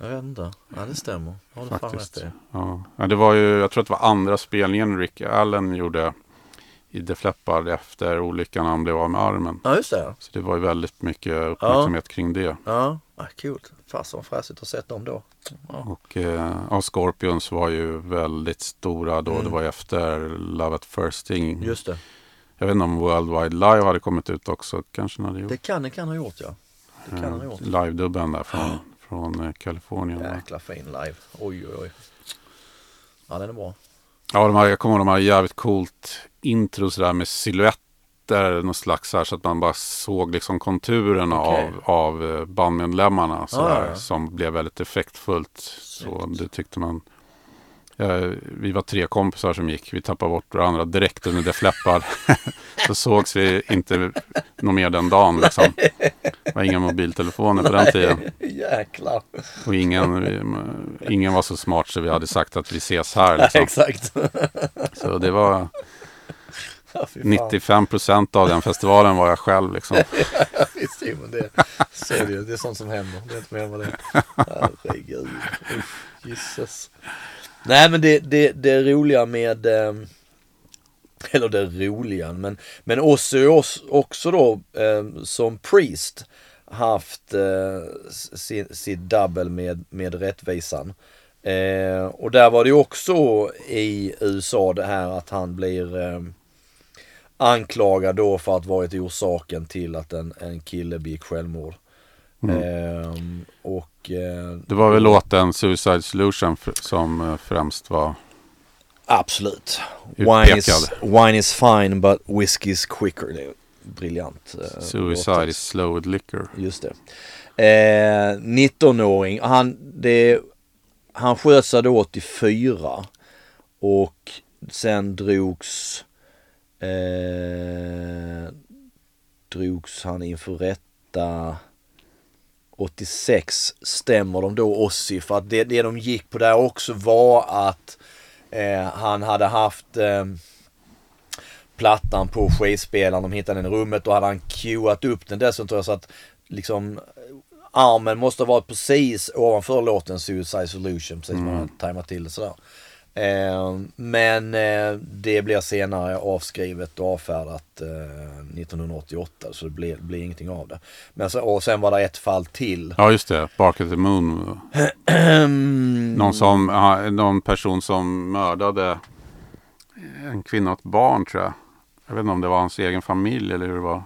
Jag vet inte. Ja, det stämmer. Har du fan rätt faktiskt. i. Ja. Ja, det var ju, jag tror att det var andra spelningen Rick Allen gjorde i Def Leppard efter olyckan när han blev av med armen. Ja, just det. Så det var ju väldigt mycket uppmärksamhet kring det. Ja, ja coolt. Fasen vad fräsigt att ha sett dem då. Ja. Och eh, ja, Scorpions var ju väldigt stora då. Mm. Det var efter Love at First Sting. Just det. Jag vet inte om World Wide Live hade kommit ut också. Kanske den hade gjort. Det kan det kan ha gjort ja. Det kan han ha gjort. Live-dubben där från, från eh, Kalifornien. Jäkla fin live. Oj oj oj. Ja den är bra. Ja, de här, jag kommer ihåg de här jävligt coolt intros där med silhuetter. Någon slags så här så att man bara såg liksom konturerna Okej. av, av eh, bandmedlemmarna. Så Ja, där, ja, ja. Som blev väldigt effektfullt. Så det tyckte man. Ja, vi var tre kompisar som gick. Vi tappade bort varandra direkt under Def Leppard. så sågs vi inte något mer den dagen. Liksom. Det var inga mobiltelefoner på den tiden. Jäklar. Och ingen, ingen var så smart så vi hade sagt att vi ses här. Liksom. Exakt. Så det var Ja, fy fan. 95 procent av den festivalen var jag själv. Liksom. Visst Simon, det, så är det, det är sånt som händer. Det är inte mer med det. Herregud. Usch, Jesus. Nej men det, det, det roliga med, eh, eller det roliga, men, men Ozzy också då eh, som priest haft eh, sin, sitt double med, med rättvisan. Eh, och där var det också i USA det här att han blir eh, anklagad då för att varit orsaken till att en, en kille begick självmord. Ehm, och Det var väl låten Suicide Solution som eh, främst var. absolut. Wine is, wine is fine but whiskey is quicker. Det är briljant. eh, Suicide låt. is slow with liquor. Just det. Eh, 19-åring. Han, det, han sköt sig då 84. Och sen drogs eh, drogs han inför rätta 86 stämmer de då Ossi för att det, det de gick på där också var att eh, han hade haft eh, plattan på skivspelaren, de hittade den i rummet och hade han cuat upp den dessutom tror jag så att liksom armen måste ha varit precis ovanför låten Suicide Solution, precis som man tajmat till det sådär. Eh, men eh, det blir senare avskrivet och avfärdat eh, 1988 så det blir, blir ingenting av det. Men så, och sen var det ett fall till. Ja just det, Bark at the Moon. Någon, som, någon person som mördade en kvinna och ett barn tror jag. Jag vet inte om det var hans egen familj eller hur det var.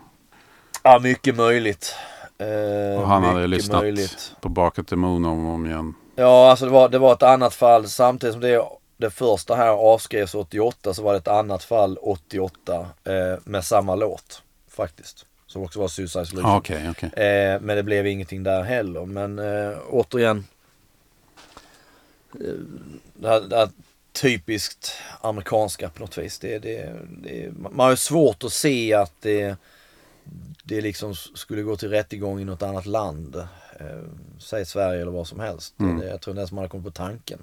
Ja, mycket möjligt. Eh, Och han hade lyssnat möjligt. på Bark at the Moon om och om igen. Ja, alltså det var, det var ett annat fall samtidigt som det, det första här avskrevs 88 så var det ett annat fall 88 eh, med samma låt faktiskt. Som också var Suicide Solution. Ah, Okej, okej. Eh, men det blev ingenting där heller. Men eh, återigen. Eh, det, här, det här typiskt amerikanska på något vis. Det, det, det, man har svårt att se att det, det liksom skulle gå till rättegång i något annat land. Eh, säg Sverige eller vad som helst. Mm. Det, jag tror inte ens man hade kommit på tanken.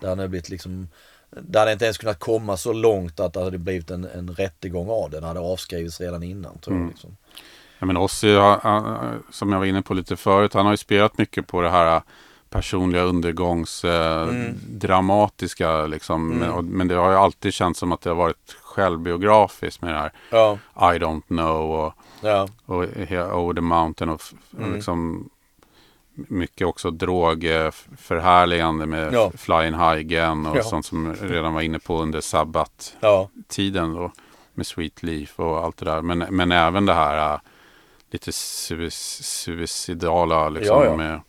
Det hade blivit liksom det hade inte ens kunnat komma så långt att det hade blivit en, en rättegång av det. Det hade avskrivits redan innan tror jag. Liksom. Ja, men han- som jag var inne på lite förut, han har ju spelat mycket på det här personliga undergångs eh, Mm. dramatiska liksom. Men, och, men det har ju alltid känts som att det har varit självbiografiskt med det här Ja, I don't know och, ja, och Over the Mountain och, f- och Mm. liksom mycket också drogförhärligande med Ja. Flying High Again och Ja. sånt som redan var inne på under sabbat ja, tiden då med Sweet Leaf och allt det där. Men, men även det här äh, lite su- suicidala liksom Ja, med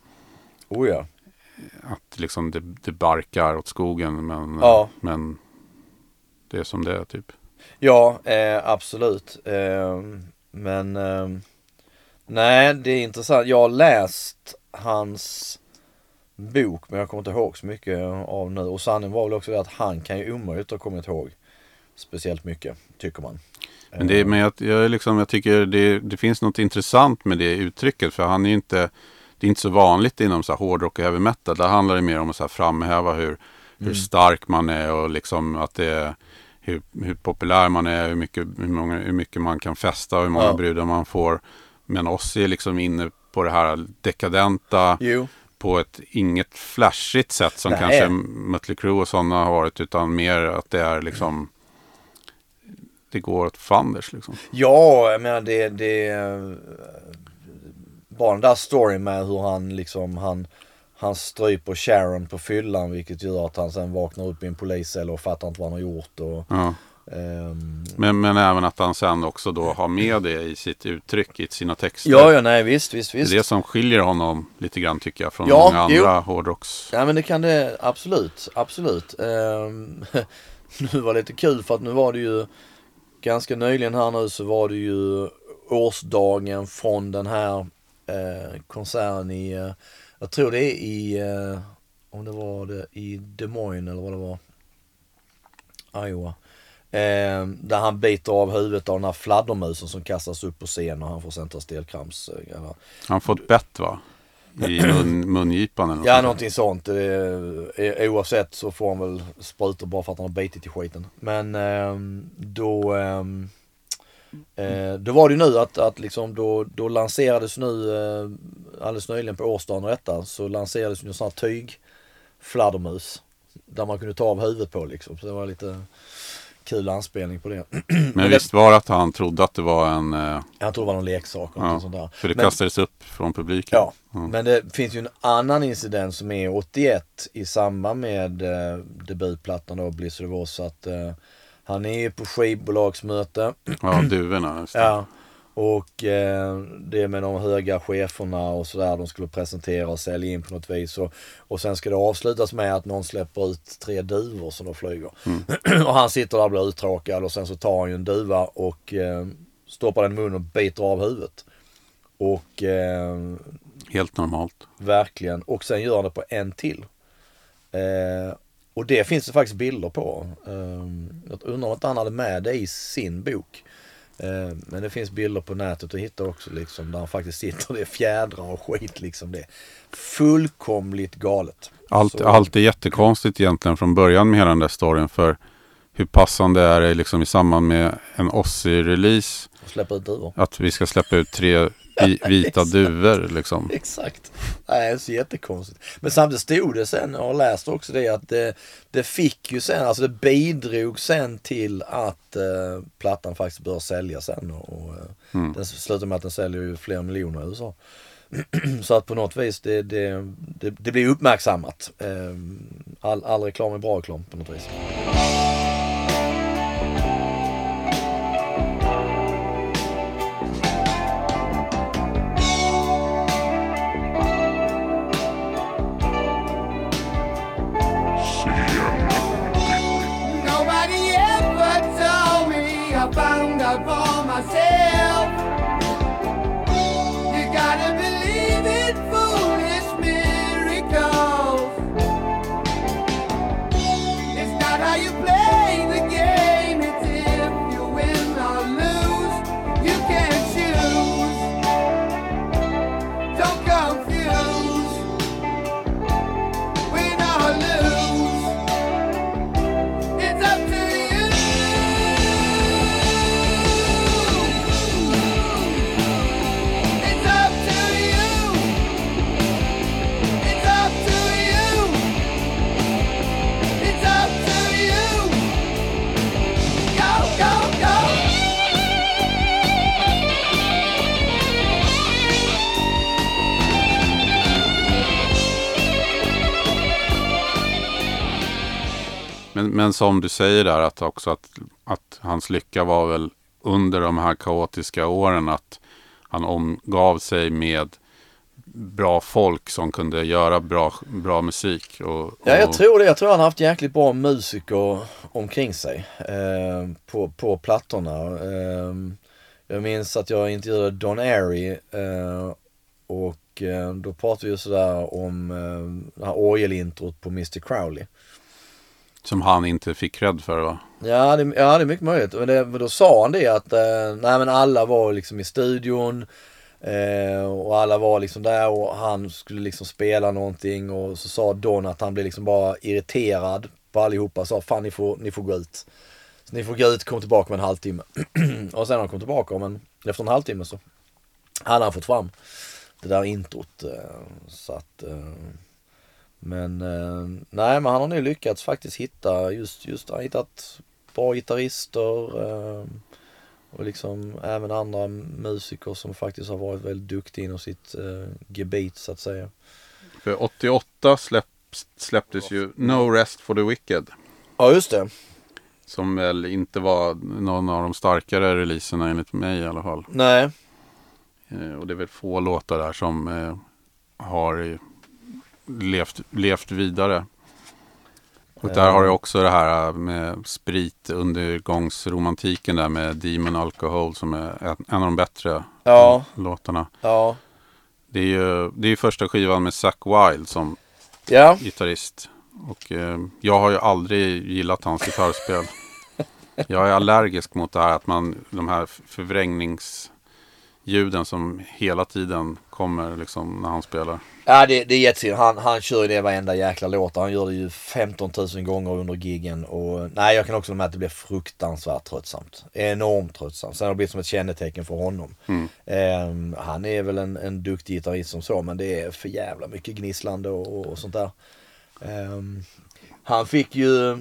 oh ja. att liksom det, det barkar åt skogen men, Ja. men det är som det är typ. Ja, eh, absolut. Eh, men eh, nej, det är intressant. Jag har läst hans bok, men jag kommer inte ihåg så mycket av nu. Och sanningen var väl också att han kan ju omöjligt ha kommit ihåg speciellt mycket, tycker man. Men, det, men jag, jag, liksom, jag tycker det, det finns något intressant med det uttrycket för han är ju inte det är inte så vanligt inom så här hårdrock och heavy metal. Där handlar det mer om att så här framhäva hur, hur stark man är och liksom att det hur, hur populär man är, hur mycket, hur, många, hur mycket man kan festa och hur många Ja. brudar man får. Men Ozzy är liksom inne på det här dekadenta, Jo, på ett inget flashigt sätt som Nej. kanske Mötley Crüe och sådana har varit. Utan mer att det är liksom det går åt fanders liksom. Ja, jag menar det, det eh, bara den där storyn med hur han liksom, han, han stryper Sharon på fyllan vilket gör att han sen vaknar upp i en poliscell och fattar inte vad han har gjort. Och, Ja. Ehm, Men, men även att han sen också då har med det i sitt uttryck, i sina texter. ja, ja, nej visst, visst, Det visst. är det som skiljer honom lite grann tycker jag från Ja, många jo. andra hårdrocks. Ja men det kan det absolut, absolut. Ehm, nu var det lite kul för att nu var det ju ganska nyligen här nu så var det ju årsdagen från den här eh, konserten i, eh, jag tror det är i, eh, om det var det i Des Moines eller vad det var, Iowa. Eh, där han biter av huvudet av den här fladdermusen som kastas upp på scen och han får sen ta stelkrams. eh, eller- Han får ett bett va? I mun, mungipan eller något Ja, någonting sånt. Eh, eh, Oavsett så får han väl sprutor bara för att han har bitit i skiten. Men ehm, då, ehm, eh, då var det ju nu att, att liksom då, då lanserades nu eh, alldeles nyligen på årsdagen av detta så lanserades ju en sån här tyg fladdermus. Där man kunde ta av huvudet på liksom. Så det var lite kul anspelning på det. Men visst var det att han trodde att det var en... eh, Jag tror det var någon leksak och Ja, något sånt där. för det Men- kastades upp från publiken. Ja, men det finns ju en annan incident som är 81 i samband med eh, debutplattan då, Blizzard of Oz. Att, eh, han är ju på skivbolagsmöte. Ja, duvorna. Ja. Och eh, det med de höga cheferna och sådär. De skulle presentera och sälja in på något vis. Och, och sen ska det avslutas med att någon släpper ut tre duvor som då flyger. och han sitter där och blir uttråkad och sen så tar han ju en duva och eh, stoppar den i munnen och biter av huvudet. Och eh, Helt normalt. Verkligen. Och sen gör han det på en till. Eh, och det finns det faktiskt bilder på. Eh, jag undrar om inte han hade med det i sin bok. Eh, men det finns bilder på nätet att hitta också liksom där han faktiskt sitter. Det är fjädrar och skit liksom. Det fullkomligt galet. Allt, Så- allt är jättekonstigt egentligen från början med hela den där storyn. För hur passande är det liksom i samband med en Ozzy-release att vi ska släppa ut tre vi, vita duvor liksom. Exakt. Nej, det är så jättekonstigt. Men samtidigt stod det sen, och läste också det, att det, det fick ju sen, alltså det bidrog sen till att eh, plattan faktiskt började sälja sen. Och, och eh, den slutar med att den säljer ju flera miljoner i USA. så att på något vis, det, det, det, det blir uppmärksammat. Eh, all, all reklam är bra reklam på något vis. Men, som du säger där att också att, att hans lycka var väl under de här kaotiska åren att han omgav sig med bra folk som kunde göra bra, bra musik. Och, och, Ja, jag tror det. Jag tror han har haft jäkligt bra musiker omkring sig eh, på, på plattorna. Eh, jag minns att jag intervjuade Don Airy eh, och eh, då pratade vi ju sådär om eh, det här orgelintrot på Mr Crowley. Som han inte fick cred för va? Ja det, ja, det är mycket möjligt. Men, det, men då sa han det att eh, nej, men alla var liksom i studion eh, och alla var liksom där och han skulle liksom spela någonting och så sa Don att han blev liksom bara irriterad på allihopa. Sa fan ni får, ni får gå ut. Så ni får gå ut, kom tillbaka om en halvtimme. och sen när han kom tillbaka om en, efter en halvtimme så hade han fått fram det där introt. eh, Så att, eh, men eh, nej men han har nu lyckats faktiskt hitta just, just han har hittat bra gitarrister eh, och liksom även andra musiker som faktiskt har varit väldigt duktiga inom sitt eh, gebit så att säga. För 88 släpps, släpptes ju No Rest for the Wicked. Ja just det. Som väl inte var någon av de starkare releaserna enligt mig i alla fall. Nej. Eh, och det är väl få låtar där som eh, har levt, levt vidare. Och där har du också det här eh, med sprit, undergångsromantiken där med Demon Alcohol som är en, en av de bättre Ja. låtarna. Ja. Det är ju det är första skivan med Zack Wild som Ja. gitarrist. Och eh, jag har ju aldrig gillat hans gitarrspel. jag är allergisk mot det här att man, de här förvrängningsljuden som hela tiden kommer liksom när han spelar. Ja det, det är jättesynd. Han, han kör ju det varenda jäkla låt. Han gör det ju 15 000 gånger under giggen. Och nej jag kan också med att det blir fruktansvärt tröttsamt. Enormt tröttsamt. Sen har det blivit som ett kännetecken för honom. Ehm, han är väl en, en duktig gitarrist som så men det är för jävla mycket gnisslande och, och sånt där. Ehm, han fick ju,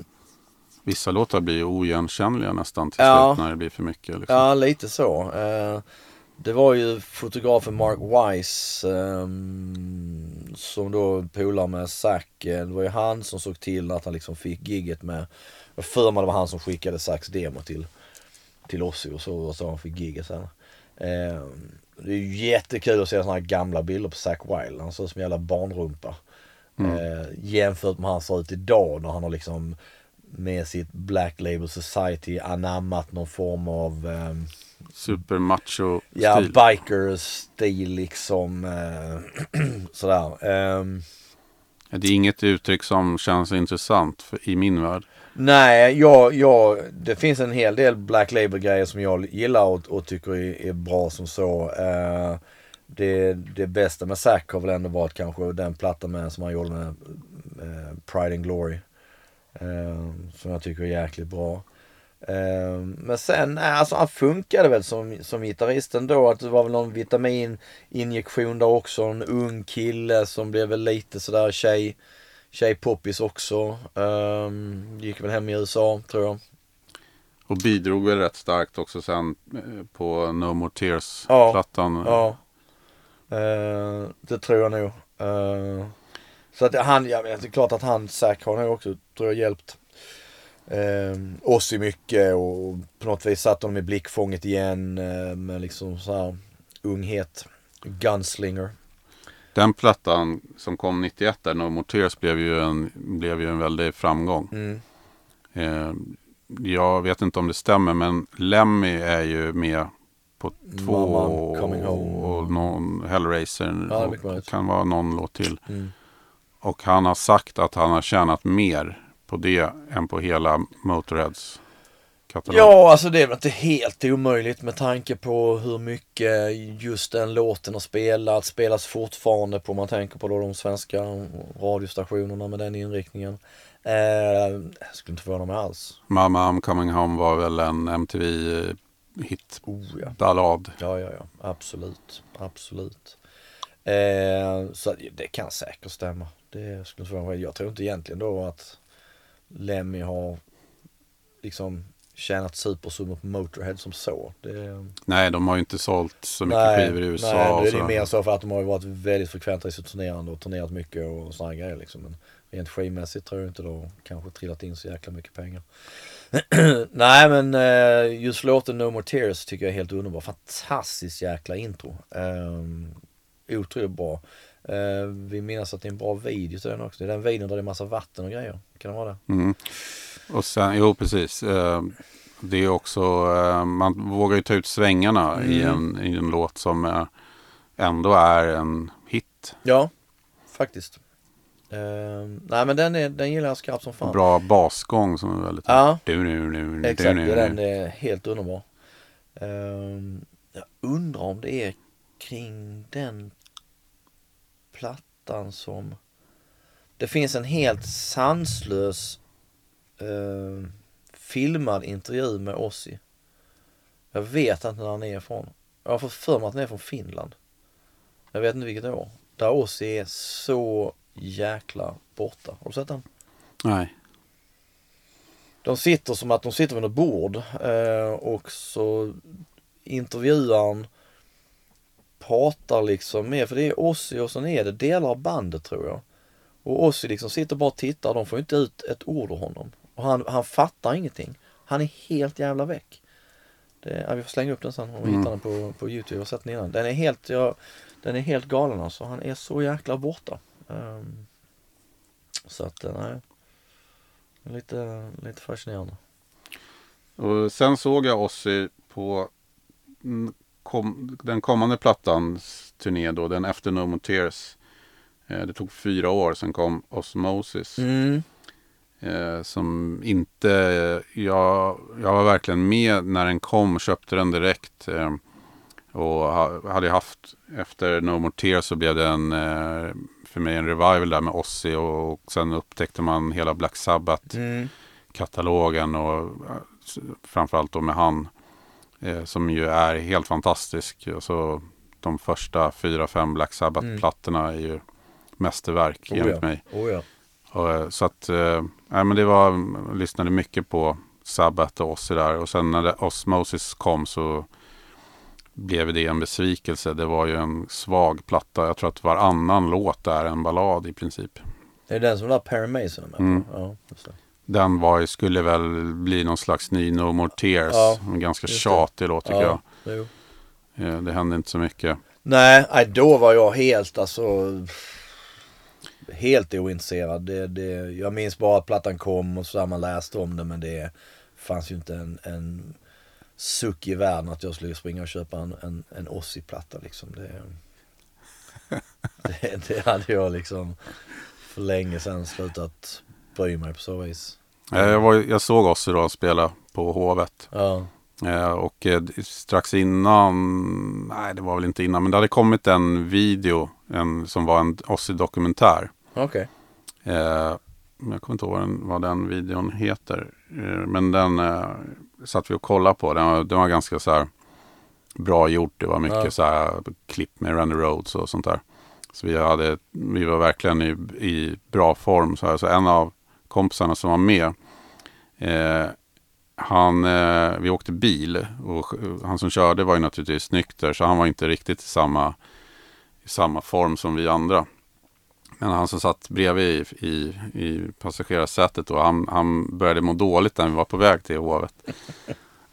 Vissa låtar blir ju oigenkännliga nästan till Ja. slut när det blir för mycket. Liksom. ja lite så. Ehm, det var ju fotografen Mark Weiss ehm, som då polar med Zack. Det var ju han som såg till att han liksom fick gigget med, jag för mig det var han som skickade Zacks demo till, till Ozzy och så, och så han fick gigget sen. Ehm, det är ju jättekul att se sådana här gamla bilder på Zack Wild. Han ser ut som en jävla barnrumpa. Eh, jämfört med hur han ser ut idag när han har liksom med sitt Black Label Society anammat någon form av ehm, Super macho Ja, stil. biker-stil liksom. Eh, sådär. Ehm, det är inget uttryck som känns intressant för, i min värld. nej, jag, jag, det finns en hel del Black Label-grejer som jag gillar och, och tycker är, är bra som så. Eh, det, det bästa med Zack har väl ändå varit kanske den plattan med, som han gjorde med eh, Pride and Glory. Eh, som jag tycker är jäkligt bra. Eh, men sen, nej, alltså han funkade väl som, som gitarrist ändå. Att det var väl någon vitamininjektion där också. En ung kille som blev väl lite sådär tjej, tjejpoppis också. Um, gick väl hem i USA tror jag. Och bidrog väl rätt starkt också sen eh, på No More Ja. Tears-plattan. Ja. Eh, det tror jag nog. Eh, så att han, ja, det är klart att han, Zack har nog också, tror jag, hjälpt uh, oss i mycket och på något vis satt honom i blickfånget igen uh, med liksom så här unghet. Gunslinger. Den plattan som kom 91 där, No More Tears, blev ju en, blev ju en väldig framgång. Mm. Eh, jag vet inte om det stämmer, men Lemmy är ju med på två Home. och någon Hellraiser. Ja, och kan vara någon låt till. Mm. Och han har sagt att han har tjänat mer på det än på hela Motorheads katalog. Ja, alltså det är väl inte helt omöjligt med tanke på hur mycket just den låten har spelat, spelas fortfarande på, om man tänker på då de svenska radiostationerna med den inriktningen. Eh, jag skulle inte förvåna mig alls. Mamma I'm coming home var väl en MTV-hit. Oh ja. Ballad. Ja, ja, ja. Absolut. Absolut. Eh, så det kan säkert stämma. Det skulle inte förvåna mig. Jag tror inte egentligen då att Lemmy har liksom tjänat supersummor på Motorhead som så. Det, Nej, de har ju inte sålt så mycket skivor i USA. Nej, och är det sådär. mer så för att de har ju varit väldigt frekventa i sitt turnerande och turnerat mycket och sådana grejer liksom. Men rent skivmässigt tror jag inte då kanske trillat in så jäkla mycket pengar. Nej men eh, just låten No More Tears tycker jag är helt underbar. Fantastiskt jäkla intro. Um, otroligt bra. Uh, vi minns att det är en bra video till den också. Det är den videon där det är massa vatten och grejer. Kan det vara det? Mm. Och sen, jo precis. Eh, det är också, eh, man vågar ju ta ut svängarna i, Mm. en, i en låt som eh, ändå är en hit. Ja, faktiskt. Nej men den, är, den gillar jag skarpt som fan. Bra basgång som är väldigt... Ja. Du, nu, nu, Exakt, är nu. den är helt underbar. Jag undrar om det är kring den plattan som det finns en helt sanslös ehm, filmad intervju med Ozzy. Jag vet inte när han är ifrån. Jag har fått för mig att han är från Finland. Jag vet inte vilket år. Där Ozzy är så jäkla borta. Har du sett den? Nej. De sitter som att de sitter vid något bord eh, och så intervjuaren pratar liksom med, för det är Ozzy och sen är det delar av bandet tror jag. Och Ozzy liksom sitter bara och tittar, de får inte ut ett ord ur honom. Och han, han fattar ingenting. Han är helt jävla väck. Det, ja, vi får slänga upp den sen om vi Mm. hittar den på, på Youtube. Jag har sett den innan. Den är helt, ja, den är helt galen alltså. Han är så jäkla borta. Ehm, så att, eh, nej. Lite, lite fascinerande. Och sen såg jag Ozzy på mm, kom, den kommande plattans turné då, den efter No More Tears. Eh, det tog fyra år, sen kom Osmosis. Mm. Eh, som inte, jag, jag var verkligen med när den kom, köpte den direkt. Eh, och ha, hade haft, efter No More Tears så blev det en, eh, för mig en revival där med Ozzy och, och sen upptäckte man hela Black Sabbath Mm. katalogen och eh, framförallt då med han eh, som ju är helt fantastisk. Alltså, de första fyra, fem Black Sabbath-plattorna är ju mästerverk Oh enligt ja. mig. Oh ja. Och, eh, så att, eh, men det var, jag lyssnade mycket på Sabbath och Ozzy där. Och sen när det, Osmosis kom så blev det en besvikelse. Det var ju en svag platta. Jag tror att varannan låt är en ballad i princip. Det är den som där Perry Mason med på. Mm. Ja, det. Den var, skulle väl bli någon slags ny No More Tears. Ja, en ganska tjatig låt tycker ja, jo. jag. Eh, Det hände inte så mycket. Nej, då var jag helt alltså helt ointresserad. Det, det, jag minns bara att plattan kom och så man läst om det men det fanns ju inte en, en suck i världen att jag skulle springa och köpa en, en, en Ozzy-platta liksom. Det, det, det hade jag liksom för länge sedan slutat bry mig på så vis. Eh, Jag, var, jag såg Ozzy då spela på Hovet. Ja, Eh, och eh, strax innan, nej det var väl inte innan, men det hade kommit en video en, som var en Ozzy-dokumentär. okej. Men jag kommer inte ihåg vad den, vad den videon heter. Men den satt vi och kollade på. Den var, den var ganska så här bra gjort. Det var mycket Ja. så här klipp med Randy Rhodes och sånt där. Så vi, hade, vi var verkligen i, i bra form. Så, här. så en av kompisarna som var med eh, han, eh, vi åkte bil och han som körde var ju naturligtvis nykter så han var inte riktigt i samma, i samma form som vi andra. Men han som satt bredvid i, i, i passagerarsätet då, han, han började må dåligt när vi var på väg till hovet.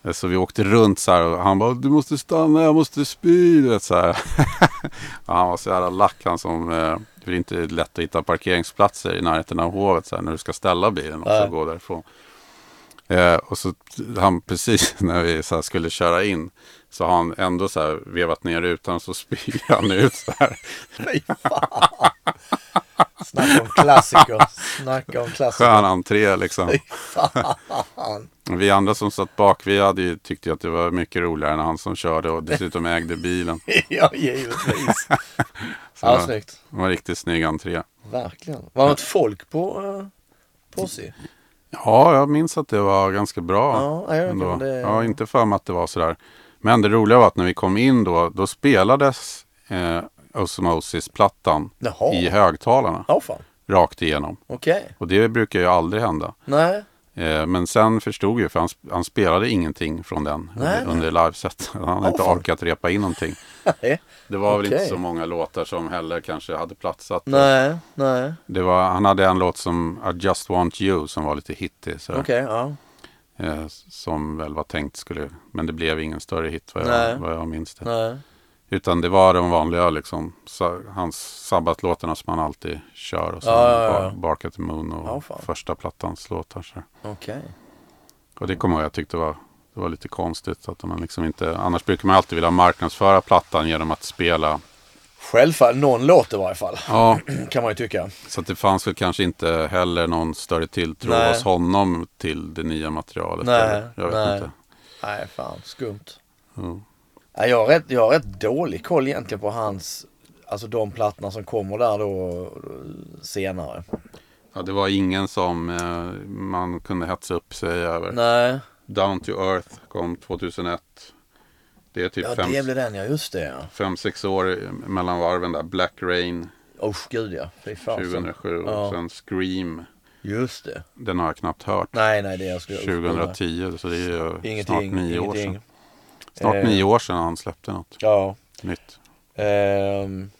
Eh, Så vi åkte runt så här och han bara du måste stanna, jag måste spy. du vet, Så här. Han var så jävla lack han som, eh, det är inte lätt att hitta parkeringsplatser i närheten av hovet så här, när du ska ställa bilen och Nej. så gå därifrån. Eh, och så han precis när vi så här skulle köra in så har han ändå så här vevat ner rutan så spyr han ut så här. Fy fan. Snacka om klassiker. Snacka om klassiker. Skön entré liksom. Fy fan. Vi andra som satt bak, vi hade ju, tyckte att det var mycket roligare än han som körde och dessutom ägde bilen. ja, givetvis. Så Ja, snyggt. Det var en riktigt snygg entré. Verkligen. Var det ett folk på, uh, på Ozzy? Ja, jag minns att det var ganska bra. Ja, jag ändå. det. Ja, inte för mig att det var sådär. Men det roliga var att när vi kom in då, då spelades eh, Osmosis-plattan i högtalarna. Fan. Rakt igenom. Okej. Och det brukar ju aldrig hända. Nej. Eh, men sen förstod jag, för han, han spelade ingenting från den Nej, under, liveset. Han hade Åh, inte orkat repa in någonting. Nej. Det var väl inte så många låtar som heller kanske hade platsat. Nej. Nej. Det var, han hade en låt som I just want you som var lite hittig. Så, Okej, ja. eh, som väl var tänkt skulle, men det blev ingen större hit vad Nej. jag, vad jag minns det. Nej. Utan det var de vanliga liksom, sa, hans sabbatlåtarna som han alltid kör. Och sen Ja, ja, ja. Bar- Bark at the Moon och fan. första plattans låtar. Så. Okej. Och det kommer jag tyckte var, det var lite konstigt. Att man liksom inte, annars brukar man alltid vilja marknadsföra plattan genom att spela. Självfallet, någon låt i varje fall. Ja, Kan man ju tycka. så det fanns väl kanske inte heller någon större tilltro Nej. hos honom till det nya materialet. Nej, jag vet nej. inte. Nej, fan. Skumt. Ja. Ja, jag, har rätt, jag har rätt dålig koll egentligen på hans, alltså de plattorna som kommer där då senare. Ja, det var ingen som eh, man kunde hetsa upp sig över. Nej, Down to Earth kom 2001. Det är typ Ja, fem, det blir den ja, just det ja. fem, sex år mellan varven där. Black Rain Usch gud ja, fy fasen. 2007 och Ja. sen Scream. Just det. Den har jag knappt hört. Nej, nej, det jag skulle... 2010, så det är ju Ingenting, snart nio år ingenting. sedan. Snart Eh. nio år sedan han släppte något Ja. nytt. Ehm,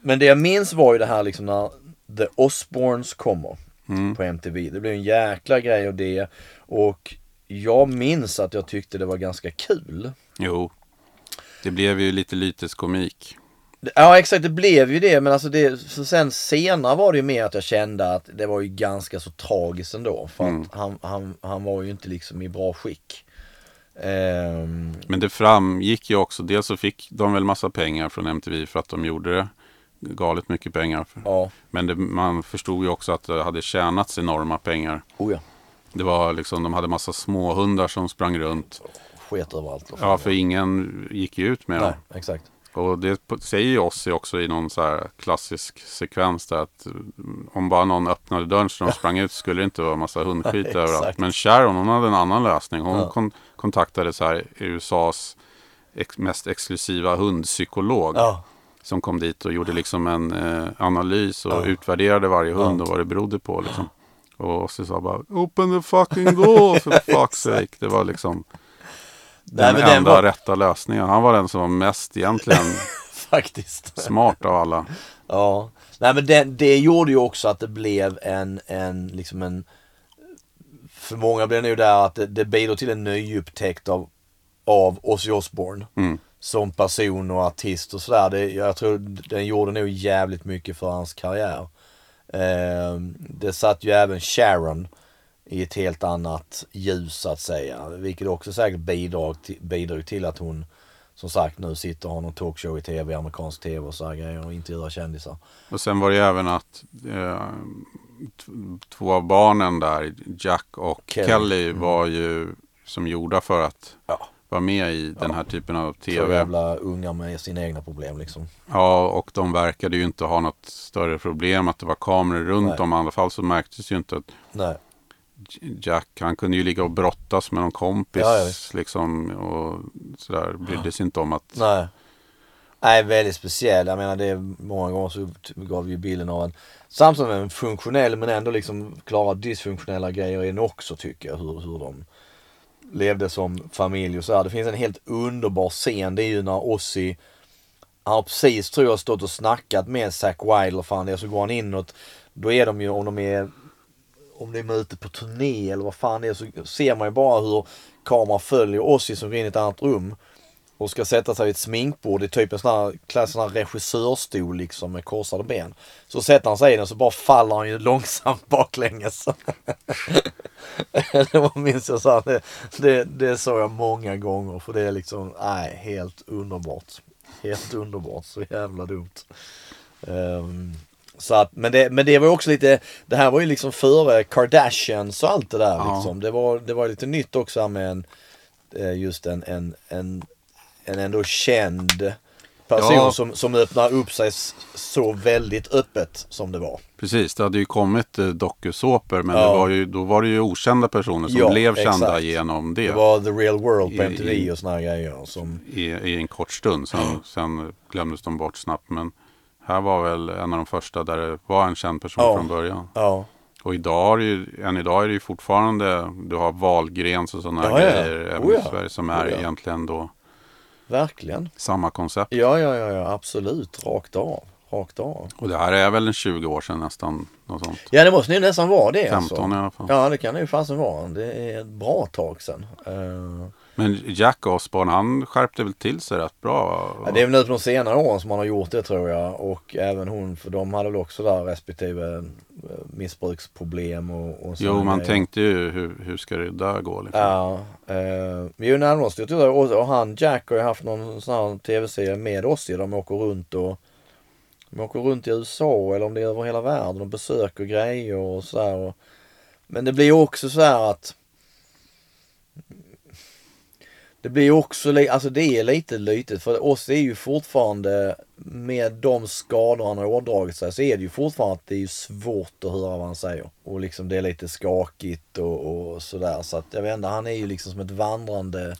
men det jag minns var ju det här liksom när The Osbournes kommer Mm. på MTV. Det blev en jäkla grej av det. Och jag minns att jag tyckte det var ganska kul. Jo, det blev ju lite lyteskomik. Ja exakt, det blev ju det. Men alltså det, så sen senare var det ju mer att jag kände att det var ju ganska så tragiskt ändå. För Mm. att han, han, han var ju inte liksom i bra skick. Ehm, Men det framgick ju också, dels så fick de väl massa pengar från MTV för att de gjorde det. Galet mycket pengar. ja, Men det, man förstod ju också att det hade tjänats enorma pengar. oh ja. Det var liksom, de hade massa småhundar som sprang runt. Sket överallt. Ja, för ingen gick ju ut med dem. Nej, exakt. Och det säger ju Ozzy också i någon så här klassisk sekvens där att mm, om bara någon öppnade dörren så de sprang ut skulle det inte vara massa hundskit överallt. Men Sharon hon hade en annan lösning. Hon Ja. kon- kontaktade så här USAs ex- mest exklusiva hundpsykolog. Ja, Som kom dit och gjorde liksom en eh, analys och utvärderade varje hund och vad det berodde på. Liksom. Och Ozzy sa bara Open the fucking door for fuck's sake. Det var liksom den den enda var- rätta lösningen. Han var den som var mest egentligen faktiskt. smart av alla. Ja, nej men det, det gjorde ju också att det blev en, en liksom en För många blev det nog där att det, det bidrog till en nyupptäckt av, av Ozzy Osbourne Mm. Som person och artist och sådär. Det, jag tror den gjorde nog jävligt mycket för hans karriär. Eh, det satt ju även Sharon i ett helt annat ljus så att säga. Vilket också säkert bidrog till, bidrog till att hon som sagt nu sitter och har någon talkshow i tv, amerikansk tv och så här grejer och intervjuar kändisar. Och sen var det ju även att eh, två av barnen där, Jack och Kelly. Kelly, var ju som gjorda för att Ja. vara med i den här typen av Två tv. jävla ungar med sina egna problem liksom. Ja, och de verkade ju inte ha något större problem att det var kameror runt Nej. om. I alla fall så märktes ju inte att Nej. Jack, han kunde ju ligga och brottas med någon kompis Ja, liksom och sådär. Brydde sig inte om att... Nej. Nej, väldigt speciell. Jag menar det är många gånger så gav ju bilden av en samtidigt en funktionell men ändå liksom klara dysfunktionella grejer i den också tycker jag. Hur, hur de levde som familj och så här. Det finns en helt underbar scen. Det är ju när Ozzy han har precis tror jag stått och snackat med Zack Wilde och fan det är så går han inåt. Då är de ju om de är om de är ute på turné eller vad fan det är så ser man ju bara hur kameran följer Ossi som går in i ett annat rum och ska sätta sig vid ett sminkbord i typ en sån här, klass- sån här regissörstol liksom med korsade ben. Så sätter han sig i den så bara faller han ju långsamt baklänges. det var minns jag så här, det, det, det såg jag många gånger för det är liksom, nej, helt underbart. Helt underbart, så jävla dumt. Um, så att, men, det, men det var också lite, det här var ju liksom före Kardashians och allt det där Ja. liksom. Det var, det var lite nytt också med en, eh, just en, en, en, en ändå känd person Ja. som, som öppnar upp sig så väldigt öppet som det var. Precis, det hade ju kommit eh, dokusåpor men Ja. det var ju, då var det ju okända personer som Ja, blev kända exakt. genom det. Det var The Real World på MTV i- och såna här grejer. Som, i, i en kort stund. Sen, sen glömdes de bort snabbt. Men här var väl en av de första där det var en känd person Ja. från början. ja, Och idag är det ju, än idag är det ju fortfarande, du har Wahlgrens och sådana Ja, ja. grejer även Oh, i ja. Sverige som är Oh, egentligen då verkligen. samma koncept. Ja, ja, ja, ja, absolut. Rakt av. Rakt av. Och det här är väl en 20 år sedan nästan. Något sånt. Ja, det måste nu nästan vara det 15 alltså. i alla fall. Ja, det kan det ju fasen vara. Det är ett bra tag sedan. Eh, Men Jack Osbourne han skärpte väl till sig rätt bra. Ja, det är väl nu på de senare åren som man har gjort det tror jag. Och även hon, för de hade väl också där respektive eh, missbruksproblem och, och Jo, man grejer. tänkte ju hur, hur ska det där gå liksom. Ja, eh, men ju närmast jag tror och, och han Jack har ju haft någon sån här tv-serie med oss ju. De åker runt och de åker runt i USA eller om det är över hela världen och besöker grejer och sådär. Men det blir också så här att det blir också, alltså det är lite lytet för oss är ju fortfarande med de skador han har ådragit sig så är det ju fortfarande att det är svårt att höra vad han säger. Och liksom det är lite skakigt och, och sådär så att jag vet inte, han är ju liksom som ett vandrande